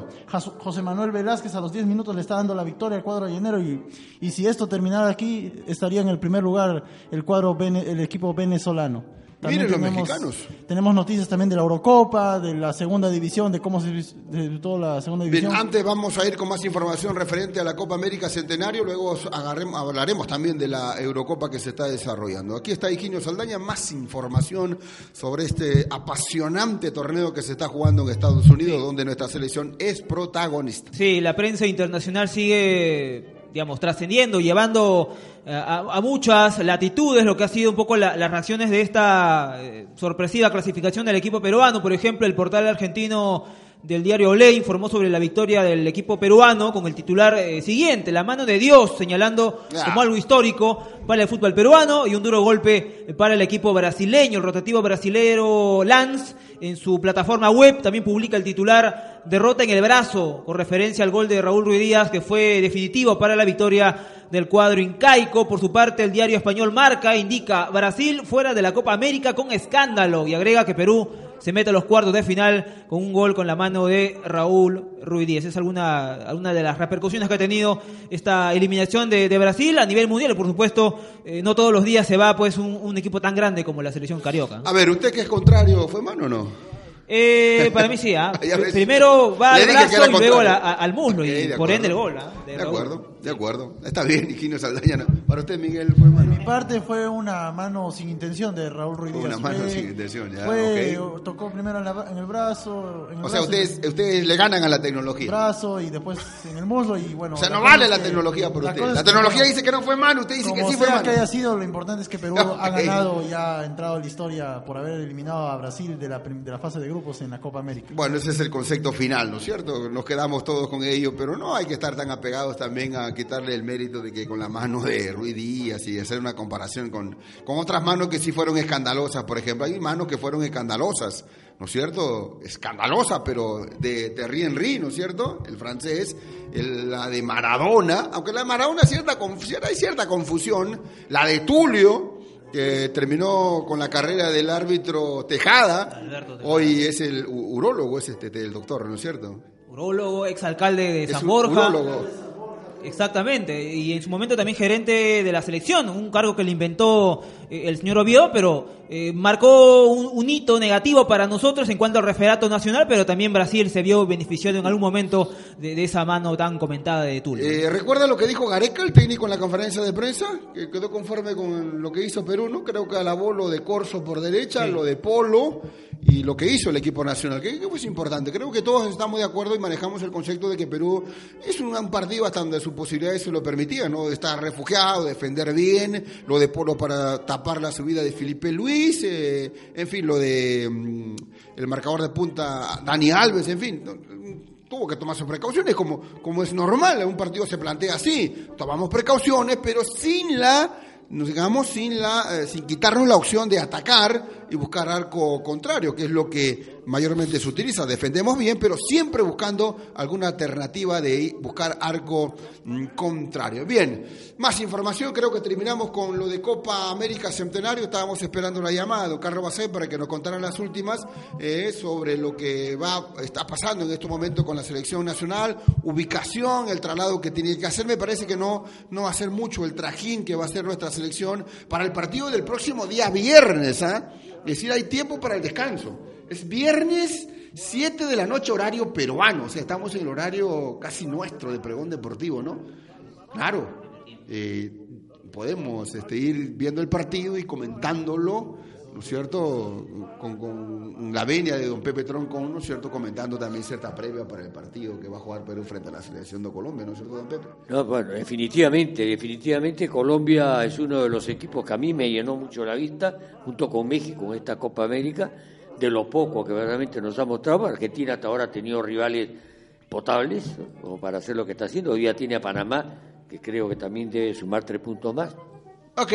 José Manuel Velázquez a los 10 minutos le está dando la victoria al cuadro llenero y, y si esto terminara aquí estaría en el primer lugar el cuadro el equipo venezolano. Miren los mexicanos. Tenemos noticias también de la Eurocopa, de la segunda división, de cómo se disputó la segunda Bien, división. antes vamos a ir con más información referente a la Copa América Centenario, luego hablaremos también de la Eurocopa que se está desarrollando. Aquí está Higinio Saldaña, más información sobre este apasionante torneo que se está jugando en Estados Unidos, donde nuestra selección es protagonista. Sí, la prensa internacional sigue, digamos, trascendiendo, llevando eh, a, a muchas latitudes lo que ha sido un poco la- las reacciones de esta eh, sorpresiva clasificación del equipo peruano. Por ejemplo, el portal argentino del diario Olé informó sobre la victoria del equipo peruano con el titular eh, siguiente, la mano de Dios, señalando como algo histórico para el fútbol peruano y un duro golpe para el equipo brasileño. El rotativo brasilero Lance en su plataforma web también publica el titular derrota en el brazo con referencia al gol de Raúl Ruiz Díaz que fue definitivo para la victoria del cuadro incaico. Por su parte, el diario español Marca indica Brasil fuera de la Copa América con escándalo y agrega que Perú se mete a los cuartos de final con un gol con la mano de Raúl Ruiz Díaz. Es alguna, alguna de las repercusiones que ha tenido esta eliminación de, de Brasil a nivel mundial. Por supuesto, eh, no todos los días se va pues un, equipo tan grande como la selección carioca. A ver, ¿usted que es contrario, fue mano o no? Eh, para mí sí, ¿ah? Primero va al brazo y luego la- al muslo y de por ende el gol. ¿ah? De, Raúl. acuerdo, de acuerdo. Está bien, Higinio Saldaña. Para usted, Miguel, fue mano. De mi parte fue una mano sin intención de Raúl Ruiz Una mano Fue- sin intención, ya, fue- ok. Tocó primero en, la- en el brazo. En el O sea, brazo, ustedes, ustedes le ganan a la tecnología. brazo y después en el muslo y bueno. O sea, no vale la que- tecnología por la usted. cosa La que, tecnología bueno, dice que no fue mano, usted dice Como que sí fue sea mano. que haya sido, lo importante es que Perú ha ganado y ha entrado a la historia por haber eliminado a Brasil de la, de la fase de grupos en la Copa América. Bueno, ese es el concepto final, ¿no es cierto? Nos quedamos todos con ello, pero no hay que estar tan apegados también a quitarle el mérito de que con la mano de Ruiz Díaz y hacer una comparación con, con otras manos que sí fueron escandalosas. Por ejemplo, hay manos que fueron escandalosas, ¿no es cierto? Escandalosa, pero de Terry Henry, ¿no es cierto? El francés, el- la de Maradona, aunque la de Maradona cierta, hay cierta confusión, la de Tulio, que terminó con la carrera del árbitro Tejada, hoy es el urólogo, es este, el doctor, ¿no es cierto? Urólogo, exalcalde de San Borja. urólogo. Exactamente, y en su momento también gerente de la selección, un cargo que le inventó eh, el señor Oviedo, pero eh, marcó un, un hito negativo para nosotros en cuanto al referato nacional, pero también Brasil se vio beneficiado en algún momento de, de esa mano tan comentada de Tulio. Eh, ¿Recuerda lo que dijo Gareca, el técnico, en la conferencia de prensa? Que quedó conforme con lo que hizo Perú, ¿no? Creo que alabó lo de Corso por derecha, Sí. lo de Polo y lo que hizo el equipo nacional, que, que es importante. Creo que todos estamos de acuerdo y manejamos el concepto de que Perú es un, un partido hasta donde su sus posibilidades se lo permitían, ¿no? Estar refugiado, defender bien, lo de Polo para tapar la subida de Felipe Luis, eh, en fin, lo de mm, el marcador de punta Dani Alves, en fin. no, Tuvo que tomar sus precauciones, como, como es normal, un partido se plantea así. Tomamos precauciones, pero sin la nos digamos sin la eh, sin quitarnos la opción de atacar y buscar arco contrario, que es lo que mayormente se utiliza. Defendemos bien, pero siempre buscando alguna alternativa de buscar arco mm, contrario. Bien, más información, creo que terminamos con lo de Copa América Centenario. Estábamos esperando la llamada de Carlos Bacé para que nos contaran las últimas eh, sobre lo que va está pasando en este momento con la selección nacional, ubicación, el traslado que tiene que hacer. Me parece que no, no va a ser mucho el trajín que va a hacer nuestra selección para el partido del próximo día viernes. ¿ah? Es decir, hay tiempo para el descanso. Es viernes 7 de la noche horario peruano, o sea, estamos en el horario casi nuestro de pregón deportivo, ¿no? Claro, eh, podemos este, ir viendo el partido y comentándolo, ¿no es cierto? Con, la venia de don Pepe Troncón, ¿no es cierto? Comentando también cierta previa para el partido que va a jugar Perú frente a la selección de Colombia, ¿no es cierto, don Pepe? No, bueno, definitivamente, definitivamente Colombia es uno de los equipos que a mí me llenó mucho la vista, junto con México en esta Copa América, de lo poco que verdaderamente nos ha mostrado. Argentina hasta ahora ha tenido rivales potables, como para hacer lo que está haciendo. Hoy día tiene a Panamá, que creo que también debe sumar tres puntos más. Ok,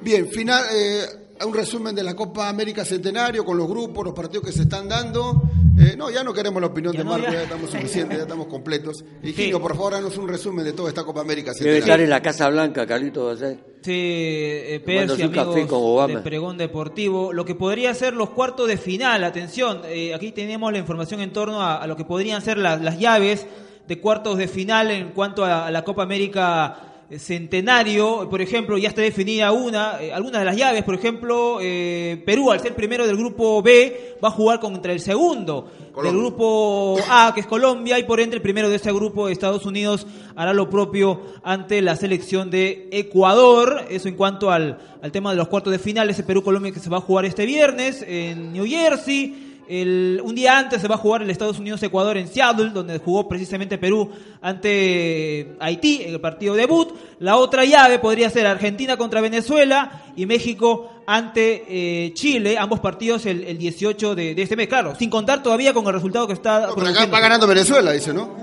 bien, final, eh, un resumen de la Copa América Centenario con los grupos, los partidos que se están dando. Eh, no, ya no queremos la opinión Ya de no, Marco, ya. ya. estamos suficientes, ya estamos completos. Y Sí. Por favor, danos un resumen de toda esta Copa América Debe estar en la Casa Blanca, Carlito Basay. Sí, eh, Percy, un café amigos con Obama. de Pregón Deportivo, lo que podría ser los cuartos de final, atención, eh, aquí tenemos la información en torno a, a lo que podrían ser las, las llaves de cuartos de final en cuanto a, a la Copa América Centenario, por ejemplo, ya está definida una, eh, algunas de las llaves, por ejemplo, eh, Perú al ser primero del grupo B va a jugar contra el segundo Colombia. del grupo A, que es Colombia, y por ende el primero de este grupo, Estados Unidos, hará lo propio ante la selección de Ecuador. Eso en cuanto al, al tema de los cuartos de final, ese Perú-Colombia que se va a jugar este viernes en New Jersey. El- un día antes se va a jugar el Estados Unidos-Ecuador en Seattle, donde jugó precisamente Perú ante Haití en el partido debut. La otra llave podría ser Argentina contra Venezuela y México ante eh, Chile, ambos partidos el, el 18 de, de este mes, claro, sin contar todavía con el resultado que está... No, pero acá va ganando Venezuela, dice, ¿no?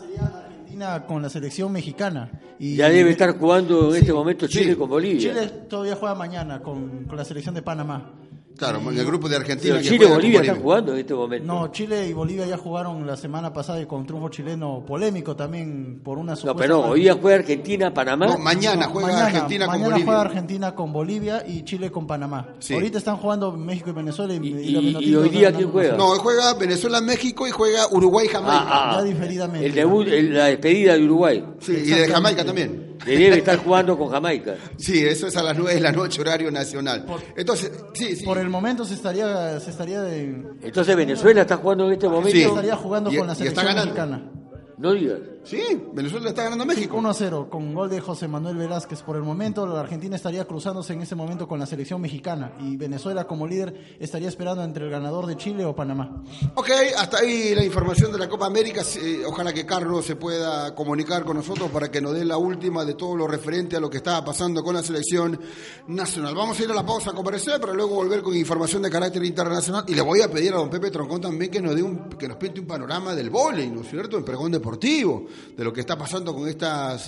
sería Argentina con la selección mexicana. Y Ya debe estar jugando en Sí, este momento Chile sí. con Bolivia. Chile todavía juega mañana con, con la selección de Panamá. Claro, en el grupo de Argentina. Pero que Chile y juega con Bolivia están jugando en este momento. No, Chile y Bolivia ya jugaron la semana pasada y con triunfo chileno polémico también por una No, supuesta pero no, mal- hoy día juega Argentina, Panamá. No, mañana juega Mañana- Argentina con mañana Bolivia. juega Argentina con Bolivia y Chile con Panamá. Sí. Ahorita están jugando México y Venezuela y, Y- y y- hoy día quién juega? No, juega Venezuela-México y juega Uruguay-Jamaica. Ah, ah. Ya diferidamente. El debut, el- la despedida de Uruguay. Sí, y de Jamaica también. Que debe estar jugando con Jamaica. Sí, eso es a las 9 de la noche, horario nacional. Entonces, sí, sí. Por el momento se estaría, se estaría de, Entonces Venezuela está jugando en este momento. Sí. estaría jugando Y- con la y está selección ganando. mexicana. No digas. Sí, Venezuela está ganando a México. 1-0 con gol de José Manuel Velázquez. Por el momento, la Argentina estaría cruzándose en ese momento con la selección mexicana y Venezuela como líder estaría esperando entre el ganador de Chile o Panamá. Ok, hasta ahí la información de la Copa América. Ojalá que Carlos se pueda comunicar con nosotros para que nos dé la última de todo lo referente a lo que estaba pasando con la selección nacional. Vamos a ir a la pausa a conversar para luego volver con información de carácter internacional. Y le voy a pedir a don Pepe Troncón también que nos dé un, que nos pinte un panorama del vóley, ¿no es cierto? En pregón deportivo, de lo que está pasando con esta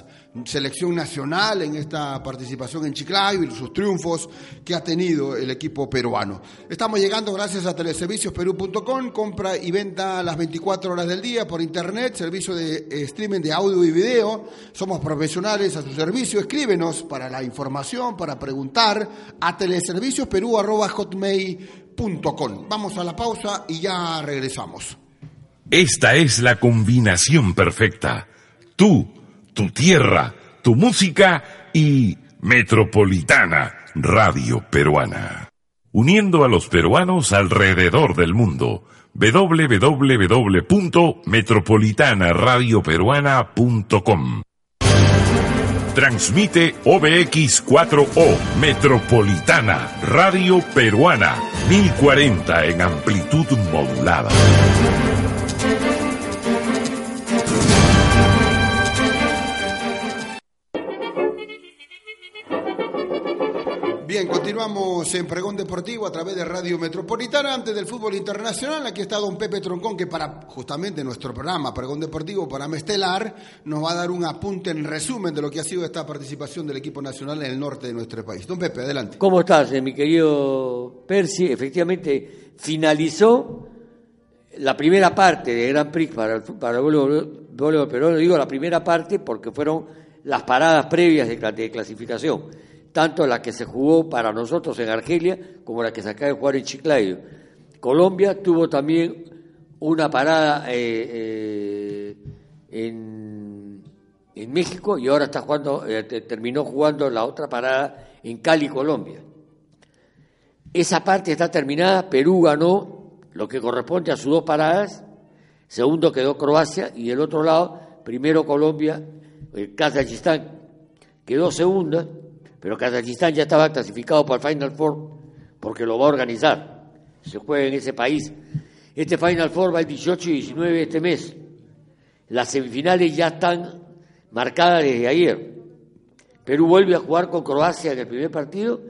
selección nacional, en esta participación en Chiclayo y sus triunfos que ha tenido el equipo peruano. Estamos llegando gracias a teleserviciosperú.com, compra y venta las 24 horas del día por internet, servicio de eh, streaming de audio y video. Somos profesionales a su servicio. Escríbenos para la información, para preguntar a teleserviciosperú.hotmail.com. Vamos a la pausa y ya regresamos. Esta es la combinación perfecta. Tú, tu tierra, tu música y Metropolitana Radio Peruana. Uniendo a los peruanos alrededor del mundo. www.metropolitanaradioperuana.com Transmite OBX4O Metropolitana Radio Peruana 1040 en amplitud modulada. Continuamos en Pregón Deportivo a través de Radio Metropolitana. Antes del fútbol internacional, aquí está don Pepe Troncón, que para justamente nuestro programa Pregón Deportivo, para Mestelar, nos va a dar un apunte en resumen de lo que ha sido esta participación del equipo nacional en el norte de nuestro país. Don Pepe, adelante. ¿Cómo estás, eh, mi querido Percy? Efectivamente, finalizó la primera parte de Grand Prix para el, para el voleibol peruano. Digo la primera parte porque fueron las paradas previas de clasificación, tanto la que se jugó para nosotros en Argelia como la que se acaba de jugar en Chiclayo. Colombia tuvo también una parada eh, eh, en, en México y ahora está jugando, eh, te- terminó jugando la otra parada en Cali, Colombia. Esa parte está terminada, Perú ganó lo que corresponde a sus dos paradas, segundo quedó Croacia y del otro lado, primero Colombia, el Kazajistán quedó segunda, pero Kazajistán ya estaba clasificado para el Final Four porque lo va a organizar, se juega en ese país. Este Final Four va el 18 y 19 de este mes. Las semifinales ya están marcadas desde ayer. Perú vuelve a jugar con Croacia en el primer partido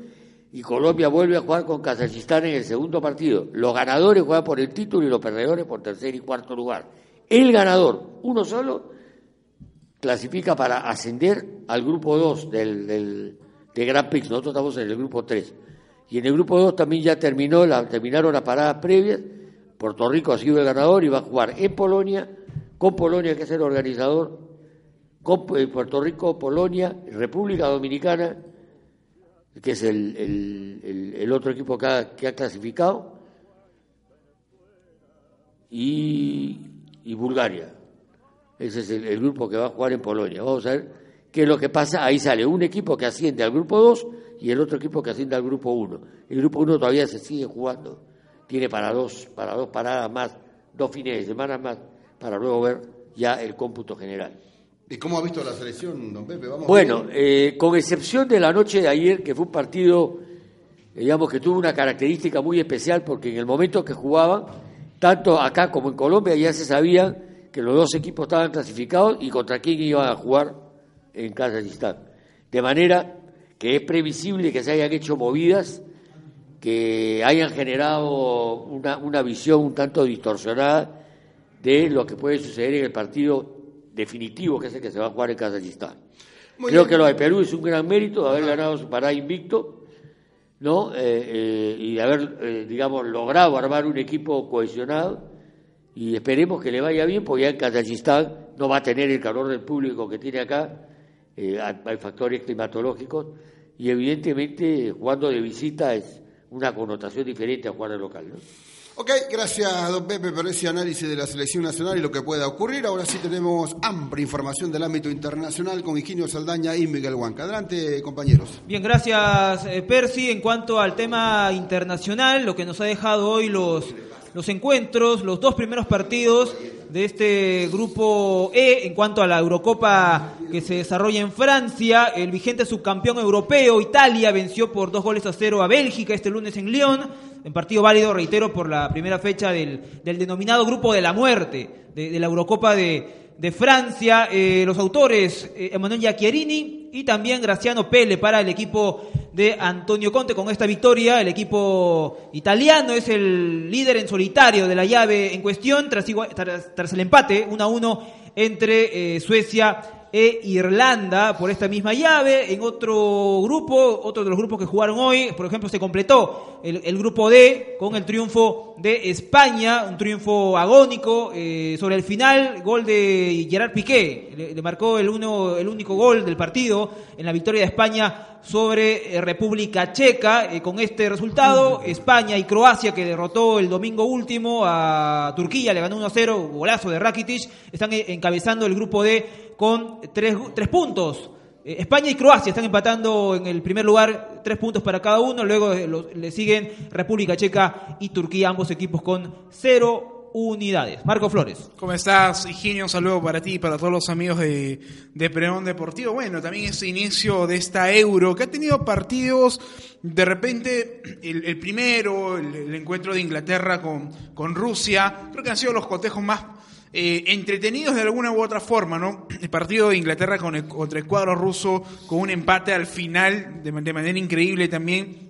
y Colombia vuelve a jugar con Kazajistán en el segundo partido. Los ganadores juegan por el título y los perdedores por tercer y cuarto lugar. El ganador, uno solo, clasifica para ascender al grupo 2 del, del, de Grand Prix. Nosotros estamos en el grupo 3. Y en el grupo 2 también ya terminó la, terminaron las paradas previas. Puerto Rico ha sido el ganador y va a jugar en Polonia, con Polonia, que es el organizador, con eh, Puerto Rico, Polonia, República Dominicana, que es el, el- otro equipo que ha, que ha clasificado, y, y Bulgaria. Ese es el grupo que va a jugar en Polonia. Vamos a ver qué es lo que pasa. Ahí sale un equipo que asciende al grupo 2 y el otro equipo que asciende al grupo 1. El grupo 1 todavía se sigue jugando. Tiene para dos, para dos paradas más, dos fines de semana más, para luego ver ya el cómputo general. ¿Y cómo ha visto la selección, don Pepe? Vamos Bueno, eh, con excepción de la noche de ayer, que fue un partido, digamos que tuvo una característica muy especial, porque en el momento que jugaban, tanto acá como en Colombia, ya se sabían que los dos equipos estaban clasificados y contra quién iban a jugar en Kazajistán. De manera que es previsible que se hayan hecho movidas que hayan generado una, una visión un tanto distorsionada de lo que puede suceder en el partido definitivo, que es el que se va a jugar en Kazajistán. Muy Creo bien. que lo de Perú es un gran mérito de haber ganado su parada invicto, ¿no? Eh, eh, y de haber, eh, digamos, logrado armar un equipo cohesionado. Y esperemos que le vaya bien, porque ya en Kazajistán no va a tener el calor del público que tiene acá, eh, hay factores climatológicos, y evidentemente jugando de visita es una connotación diferente a jugar de local, ¿no? Ok, gracias, don Pepe, por ese análisis de la selección nacional y lo que pueda ocurrir. Ahora sí tenemos amplia información del ámbito internacional con Higinio Saldaña y Miguel Huanca. Adelante, compañeros. Bien, gracias eh, Percy. En cuanto al tema internacional, lo que nos ha dejado hoy los, los encuentros, los dos primeros partidos de este grupo E, en cuanto a la Eurocopa que se desarrolla en Francia, el vigente subcampeón europeo, Italia, venció por dos goles a cero a Bélgica este lunes en Lyon, en partido válido, reitero, por la primera fecha del, del denominado grupo de la muerte de, la Eurocopa de, de Francia, eh, los autores eh, Emanuel Giacchierini y también Graciano Pelle para el equipo de Antonio Conte. Con esta victoria, el equipo italiano es el líder en solitario de la llave en cuestión tras, tras, tras el empate 1 a 1 entre eh, Suecia e Irlanda por esta misma llave. En otro grupo, otro de los grupos que jugaron hoy, por ejemplo, se completó el, grupo D con el triunfo de España, un triunfo agónico eh, sobre el final, gol de Gerard Piqué, le, marcó el, uno, el único gol del partido en la victoria de España sobre eh, República Checa. Eh, con este resultado, España y Croacia, que derrotó el domingo último a Turquía, le ganó 1-0, golazo de Rakitic, están encabezando el grupo D con tres, tres puntos. Eh, España y Croacia están empatando en el primer lugar, tres puntos para cada uno. Luego eh, le siguen República Checa y Turquía, ambos equipos con cero unidades. Marco Flores. ¿Cómo estás, Higinio? Un saludo para ti y para todos los amigos de, de Preón Deportivo. Bueno, también este inicio de esta Euro, que ha tenido partidos, de repente, el, el primero, el, el encuentro de Inglaterra con, con Rusia, creo que han sido los cotejos más eh, entretenidos de alguna u otra forma, ¿no? El partido de Inglaterra con el- contra el cuadro ruso, con un empate al final, de, de manera increíble también,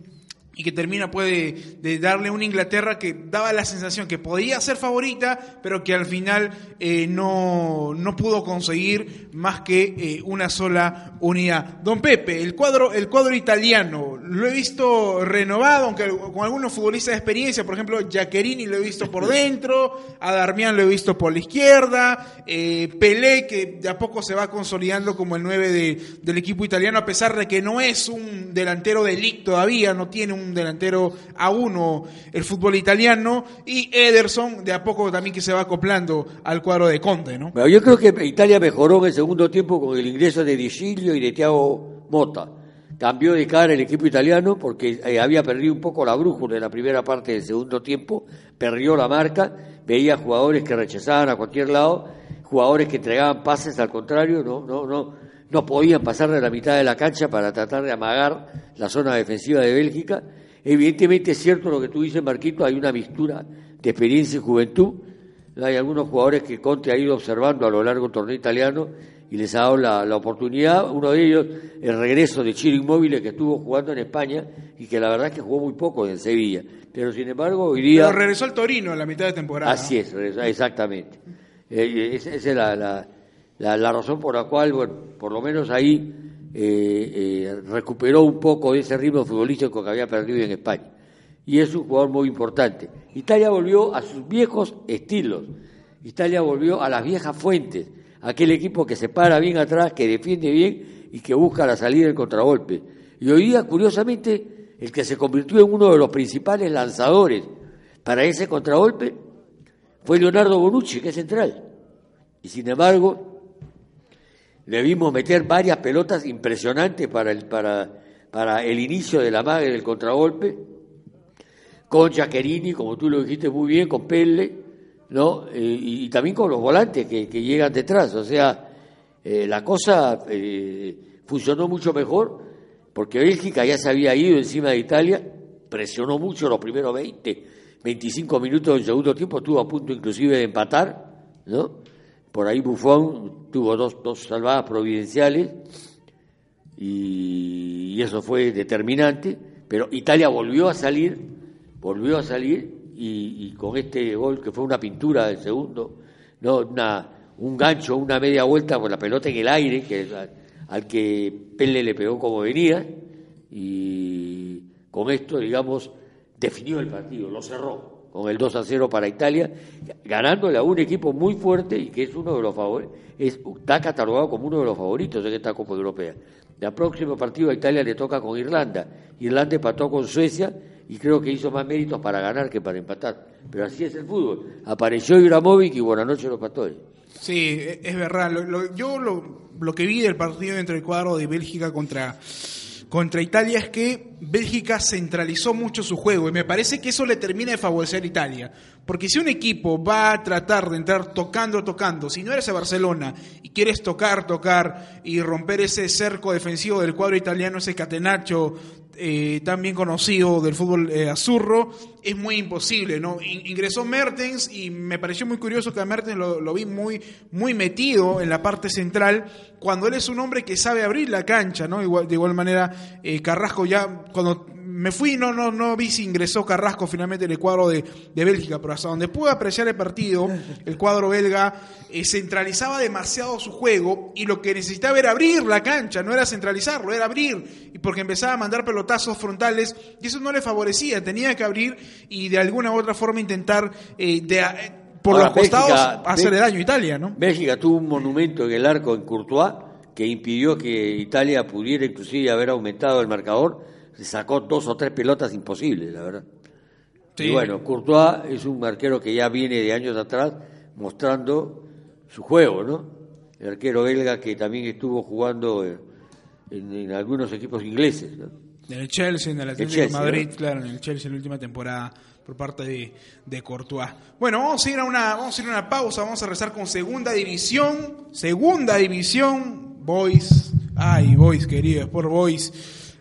y que termina puede de darle una Inglaterra que daba la sensación que podía ser favorita, pero que al final eh, no, no pudo conseguir más que eh, una sola unidad. Don Pepe, el cuadro, el cuadro italiano, lo he visto renovado, aunque con algunos futbolistas de experiencia, por ejemplo, Giaccherini lo he visto por dentro, a Darmian lo he visto por la izquierda, eh, Pelé, que de a poco se va consolidando como el 9 de- del equipo italiano, a pesar de que no es un delantero de elite todavía, no tiene un delantero a uno el fútbol italiano, y Ederson de a poco también que se va acoplando al cuadro de Conte, ¿no? Bueno, yo creo que Italia mejoró en el segundo tiempo con el ingreso de Di Giglio y de Thiago Motta. Cambió de cara el equipo italiano porque eh, había perdido un poco la brújula en la primera parte del segundo tiempo, perdió la marca, veía jugadores que rechazaban a cualquier lado, jugadores que entregaban pases al contrario, no, no, no, no podían pasar de la mitad de la cancha para tratar de amagar la zona defensiva de Bélgica. Evidentemente es cierto lo que tú dices, Marquito, hay una mixtura de experiencia y juventud. Hay algunos jugadores que Conte ha ido observando a lo largo del torneo italiano y les ha dado la, la oportunidad. Uno de ellos, el regreso de Chiro Inmóvil, que estuvo jugando en España y que la verdad es que jugó muy poco en Sevilla. Pero sin embargo, hoy día. Pero regresó al Torino en la mitad de temporada. Así es, regresó, exactamente. Eh, esa es la, la- la razón por la cual, bueno, por lo menos ahí eh, eh, recuperó un poco ese ritmo futbolístico que había perdido en España. Y es un jugador muy importante. Italia volvió a sus viejos estilos. Italia volvió a las viejas fuentes. Aquel equipo que se para bien atrás, que defiende bien y que busca la salida del contragolpe. Y hoy día, curiosamente, el que se convirtió en uno de los principales lanzadores para ese contragolpe fue Leonardo Bonucci, que es central. Y sin embargo, le vimos meter varias pelotas impresionantes para el, para, para el inicio de la mague del contragolpe, con Giaccherini, como tú lo dijiste muy bien, con Pelle, ¿no? Eh, y, y también con los volantes que, que llegan detrás. O sea, eh, la cosa eh, funcionó mucho mejor, porque Bélgica ya se había ido encima de Italia, presionó mucho los primeros 20, 25 minutos del segundo tiempo, estuvo a punto inclusive de empatar, ¿no? Por ahí Buffon tuvo dos, dos salvadas providenciales y, eso fue determinante, pero Italia volvió a salir, volvió a salir y, con este gol que fue una pintura del segundo, no una, un gancho, una media vuelta con la pelota en el aire, que al, al que Pelle le pegó como venía, y con esto, digamos, definió el partido, lo cerró con el 2 a 0 para Italia, ganándole a un equipo muy fuerte y que es uno de los favoritos, está catalogado como uno de los favoritos en esta Copa Europea. El próximo partido a Italia le toca con Irlanda. Irlanda empató con Suecia y creo que hizo más méritos para ganar que para empatar. Pero así es el fútbol. Apareció Ibramovic y buenas noches los pastores. Sí, e- es verdad. Lo- lo- yo lo, lo que vi del partido entre el cuadro de Bélgica contra, contra Italia es que Bélgica centralizó mucho su juego y me parece que eso le termina de favorecer a Italia. Porque si un equipo va a tratar de entrar tocando, tocando, si no eres a Barcelona y quieres tocar, tocar y romper ese cerco defensivo del cuadro italiano, ese catenacho eh, tan bien conocido del fútbol eh, azurro, es muy imposible, ¿no? In- ingresó Mertens y me pareció muy curioso que a Mertens lo, lo vi muy, muy metido en la parte central, cuando él es un hombre que sabe abrir la cancha, ¿no? Igual, de igual manera, eh, Carrasco ya, cuando me fui, no, no, no vi si ingresó Carrasco finalmente en el cuadro de, de Bélgica, pero hasta donde pude apreciar el partido, el cuadro belga eh, centralizaba demasiado su juego y lo que necesitaba era abrir la cancha, no era centralizarlo, era abrir, y porque empezaba a mandar pelotazos frontales y eso no le favorecía, tenía que abrir y de alguna u otra forma intentar eh, de, eh, por Ahora, los costados hacerle daño a Italia, ¿no? Bélgica tuvo un monumento en el arco en Courtois que impidió que Italia pudiera inclusive haber aumentado el marcador. Sacó dos o tres pelotas imposibles, la verdad. Sí. Y bueno, Courtois es un arquero que ya viene de años atrás mostrando su juego, ¿no? El arquero belga que también estuvo jugando en, en algunos equipos ingleses, ¿no? En el Chelsea, en el Atlético Chelsea, de Madrid, ¿no? claro, en el Chelsea en la última temporada por parte de, de Courtois. Bueno, vamos a ir a una, vamos a ir a una pausa, vamos a rezar con segunda división, segunda división, Boys, ay Boys queridos, por Boys.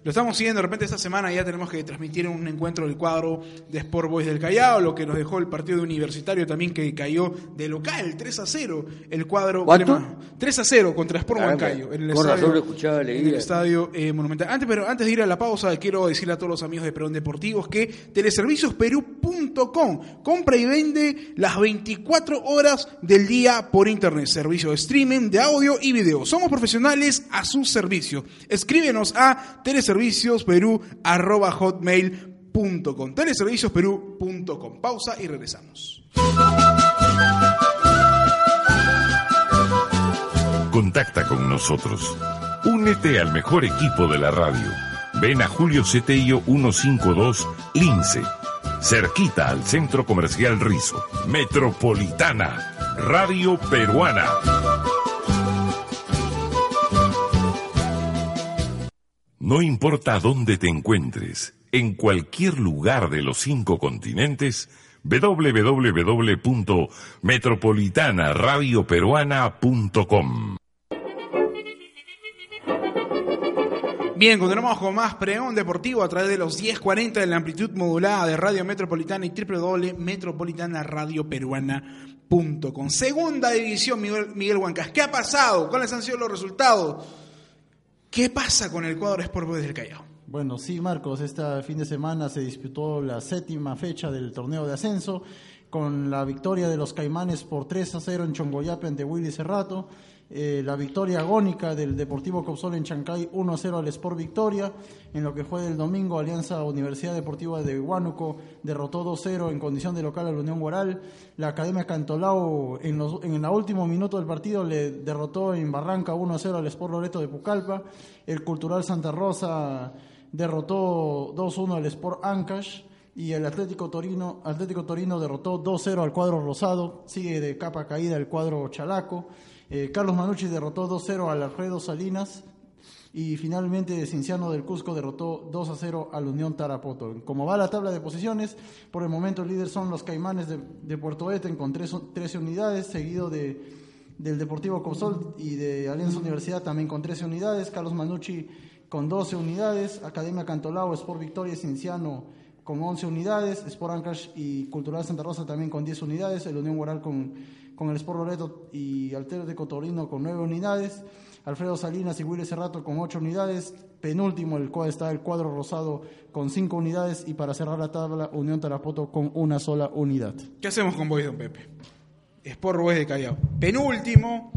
Lo estamos siguiendo. De repente esta semana ya tenemos que transmitir un encuentro del cuadro de Sport Boys del Callao, lo que nos dejó el partido de universitario también que cayó de local, 3 a 0. El cuadro. Crema- 3 a 0 contra Sport Caramba, Huancayo. En el estadio, escuchaba, en el estadio eh, Monumental. Antes, pero antes de ir a la pausa, quiero decirle a todos los amigos de Perón Deportivos que teleserviciosperú.com compra y vende las 24 horas del día por internet. Servicio de streaming, de audio y video. Somos profesionales a su servicio. Escríbenos a teleserviciosperú.hotmail.com teleserviciosperú.com. Pausa y regresamos. Contacta con nosotros. Únete al mejor equipo de la radio. Ven a Julio Cetello 152 Lince. Cerquita al Centro Comercial Rizo. Metropolitana. Radio Peruana. No importa dónde te encuentres, en cualquier lugar de los cinco continentes, www.metropolitanaradioperuana.com. Bien, continuamos con más pregón deportivo a través de los 1040 de la amplitud modulada de Radio Metropolitana y www.metropolitanaradioperuana.com. Segunda división, Miguel, Miguel Huancas. ¿Qué ha pasado? ¿Cuáles han sido los resultados? ¿Qué pasa con el cuadro Sport Boys del Callao? Bueno, sí, Marcos, este fin de semana se disputó la séptima fecha del torneo de ascenso con la victoria de los Caimanes por 3 a 0 en Chongoyape ante Willy Cerrato, eh, la victoria agónica del Deportivo Copsol en Chancay 1 a 0 al Sport Victoria, en lo que fue del domingo Alianza Universidad Deportiva de Huánuco derrotó 2 0 en condición de local a la Unión Guaral, la Academia Cantolao en, los, en el último minuto del partido le derrotó en Barranca 1 a 0 al Sport Loreto de Pucallpa, el Cultural Santa Rosa derrotó 2-1 al Sport Ancash. Y el Atlético Torino, Atlético Torino derrotó 2-0 al cuadro Rosado, sigue de capa caída el cuadro Chalaco. Eh, Carlos Manucci derrotó 2-0 al Alfredo Salinas y finalmente Cinciano del Cusco derrotó 2-0 al Unión Tarapoto. Como va la tabla de posiciones, por el momento el líder son los Caimanes de, Puerto Eten con tres- 13 unidades, seguido de del Deportivo Copsol y de Alianza Universidad también con 13 unidades, Carlos Manucci con 12 unidades, Academia Cantolao, Sport Victoria y Cinciano con 11 unidades, Sport Ancash y Cultural Santa Rosa también con 10 unidades, el Unión Guaral con, con el Sport Loreto y Alter de Cotorino con 9 unidades, Alfredo Salinas y Willy Cerrato con 8 unidades, penúltimo el cual está el cuadro rosado con 5 unidades y para cerrar la tabla Unión Tarapoto con una sola unidad. ¿Qué hacemos con Boys, don Pepe? Sport Boys de Callao. Penúltimo.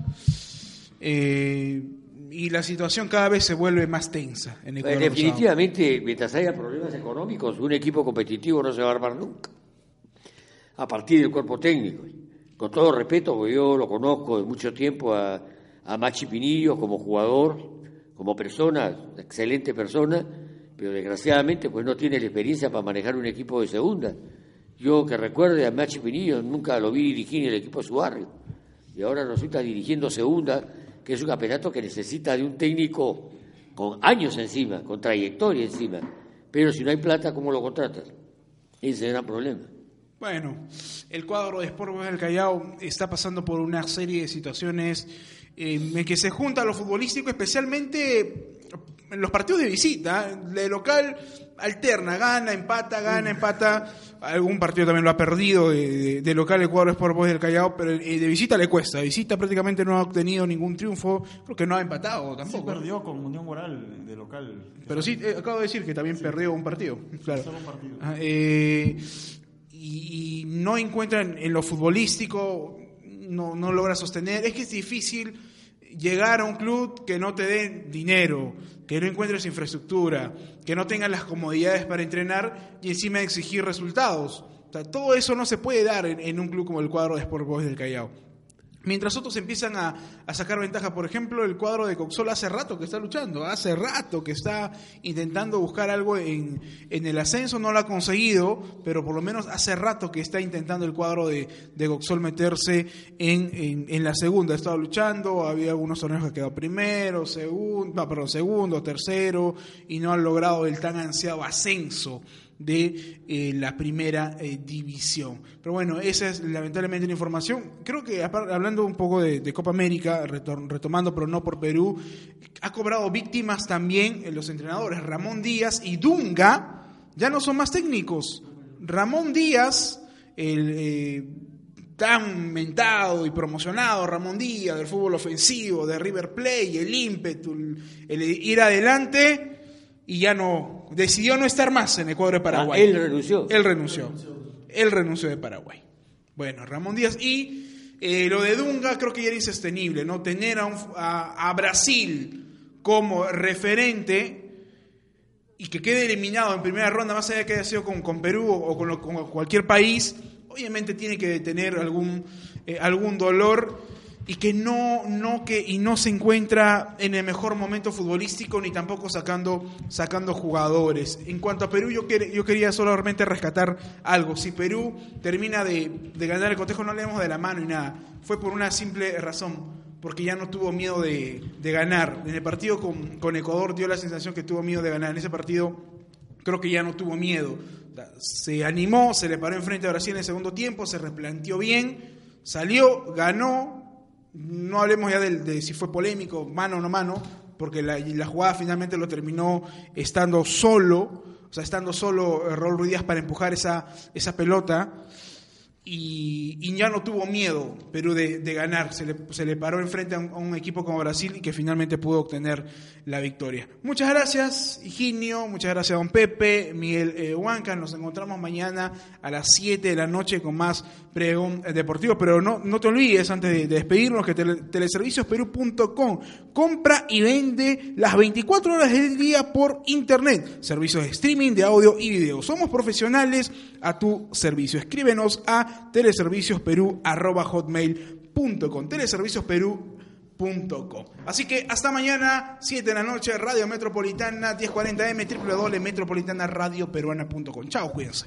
eh, y la situación cada vez se vuelve más tensa en el definitivamente, mientras haya problemas económicos, un equipo competitivo no se va a armar nunca. A partir del cuerpo técnico. Con todo respeto, porque yo lo conozco de mucho tiempo a, a Machi Pinillo como jugador, como persona, excelente persona, pero desgraciadamente pues no tiene la experiencia para manejar un equipo de segunda. Yo que recuerde a Machi Pinillo nunca lo vi dirigir en el equipo de su barrio. Y ahora resulta dirigiendo segunda, que es un campeonato que necesita de un técnico con años encima, con trayectoria encima. Pero si no hay plata, ¿cómo lo contratas? Ese es el gran problema. Bueno, el cuadro de Sport Boys del Callao está pasando por una serie de situaciones en que se junta lo futbolístico, especialmente en los partidos de visita. De local alterna, gana, empata, gana, empata. Algún partido también lo ha perdido de, de- de local el cuadro de Sport Boys del Callao, pero eh, de visita le cuesta. De visita prácticamente no ha obtenido ningún triunfo, creo que no ha empatado Sí tampoco. perdió con Unión Moral de local. Pero sí, eh, acabo de decir que también perdió un partido. Claro. Solo un partido. Ah, eh, y, no encuentran en lo futbolístico, no, no logra sostener. Es que es difícil llegar a un club que no te dé dinero, que no encuentres infraestructura, que no tengas las comodidades para entrenar y encima exigir resultados. Todo eso no se puede dar en, en un club como el cuadro de Sport Boys del Callao. Mientras otros empiezan a, a sacar ventaja, por ejemplo, el cuadro de Coxol hace rato que está luchando, hace rato que está intentando buscar algo en, en el ascenso, no lo ha conseguido, pero por lo menos hace rato que está intentando el cuadro de, de Coxol meterse en, en, la segunda. Ha estado luchando, había algunos torneos que quedado primero, segundo, no, perdón, segundo, tercero, y no han logrado el tan ansiado ascenso de eh, la primera eh, división. Pero bueno, esa es lamentablemente la información. Creo que hablando un poco de, Copa América, retomando, pero no por Perú, ha cobrado víctimas también en los entrenadores. Ramón Díaz y Dunga ya no son más técnicos. Ramón Díaz, el eh, tan mentado y promocionado Ramón Díaz del fútbol ofensivo, de River Plate, el ímpetu, el ir adelante y ya no decidió no estar más en el cuadro de Paraguay. Ah, él renunció. Él renunció. Él renunció de Paraguay. Bueno, Ramón Díaz y eh, lo de Dunga creo que ya era insostenible, ¿no? Tener a, un- a- a Brasil como referente y que quede eliminado en primera ronda, más allá de que haya sido con, con Perú o con, lo- con cualquier país, obviamente tiene que tener algún, eh, algún dolor y que no, no que y no se encuentra en el mejor momento futbolístico ni tampoco sacando, sacando jugadores. En cuanto a Perú, yo, quer- yo quería solamente rescatar algo. Si Perú termina de, de ganar el cotejo, no leemos de la mano y nada. Fue por una simple razón porque ya no tuvo miedo de, de ganar. En el partido con, con Ecuador dio la sensación que tuvo miedo de ganar. En ese partido creo que ya no tuvo miedo. Se animó, se le paró enfrente a Brasil en el segundo tiempo, se replanteó bien, salió, ganó. No hablemos ya de, de si fue polémico, mano o no mano, porque la, la jugada finalmente lo terminó estando solo, o sea, estando solo eh, Raúl Ruiz para empujar esa, esa pelota y, y ya no tuvo miedo Perú de, de ganar. Se le, se le paró enfrente a un, a un equipo como Brasil y que finalmente pudo obtener la victoria. Muchas gracias, Higinio. Muchas gracias, don Pepe, Miguel eh, Huanca. Nos encontramos mañana a las 7 de la noche con más pregón eh, deportivo. Pero no, no te olvides, antes de, de despedirnos, que tele- teleserviciosperú.com compra y vende las 24 horas del día por internet. Servicios de streaming, de audio y video. Somos profesionales a tu servicio. Escríbenos a teleserviciosperú.com Así que hasta mañana, 7 de la noche, Radio Metropolitana, 1040M, www.metropolitanaradioperuana.com. Chao, cuídense.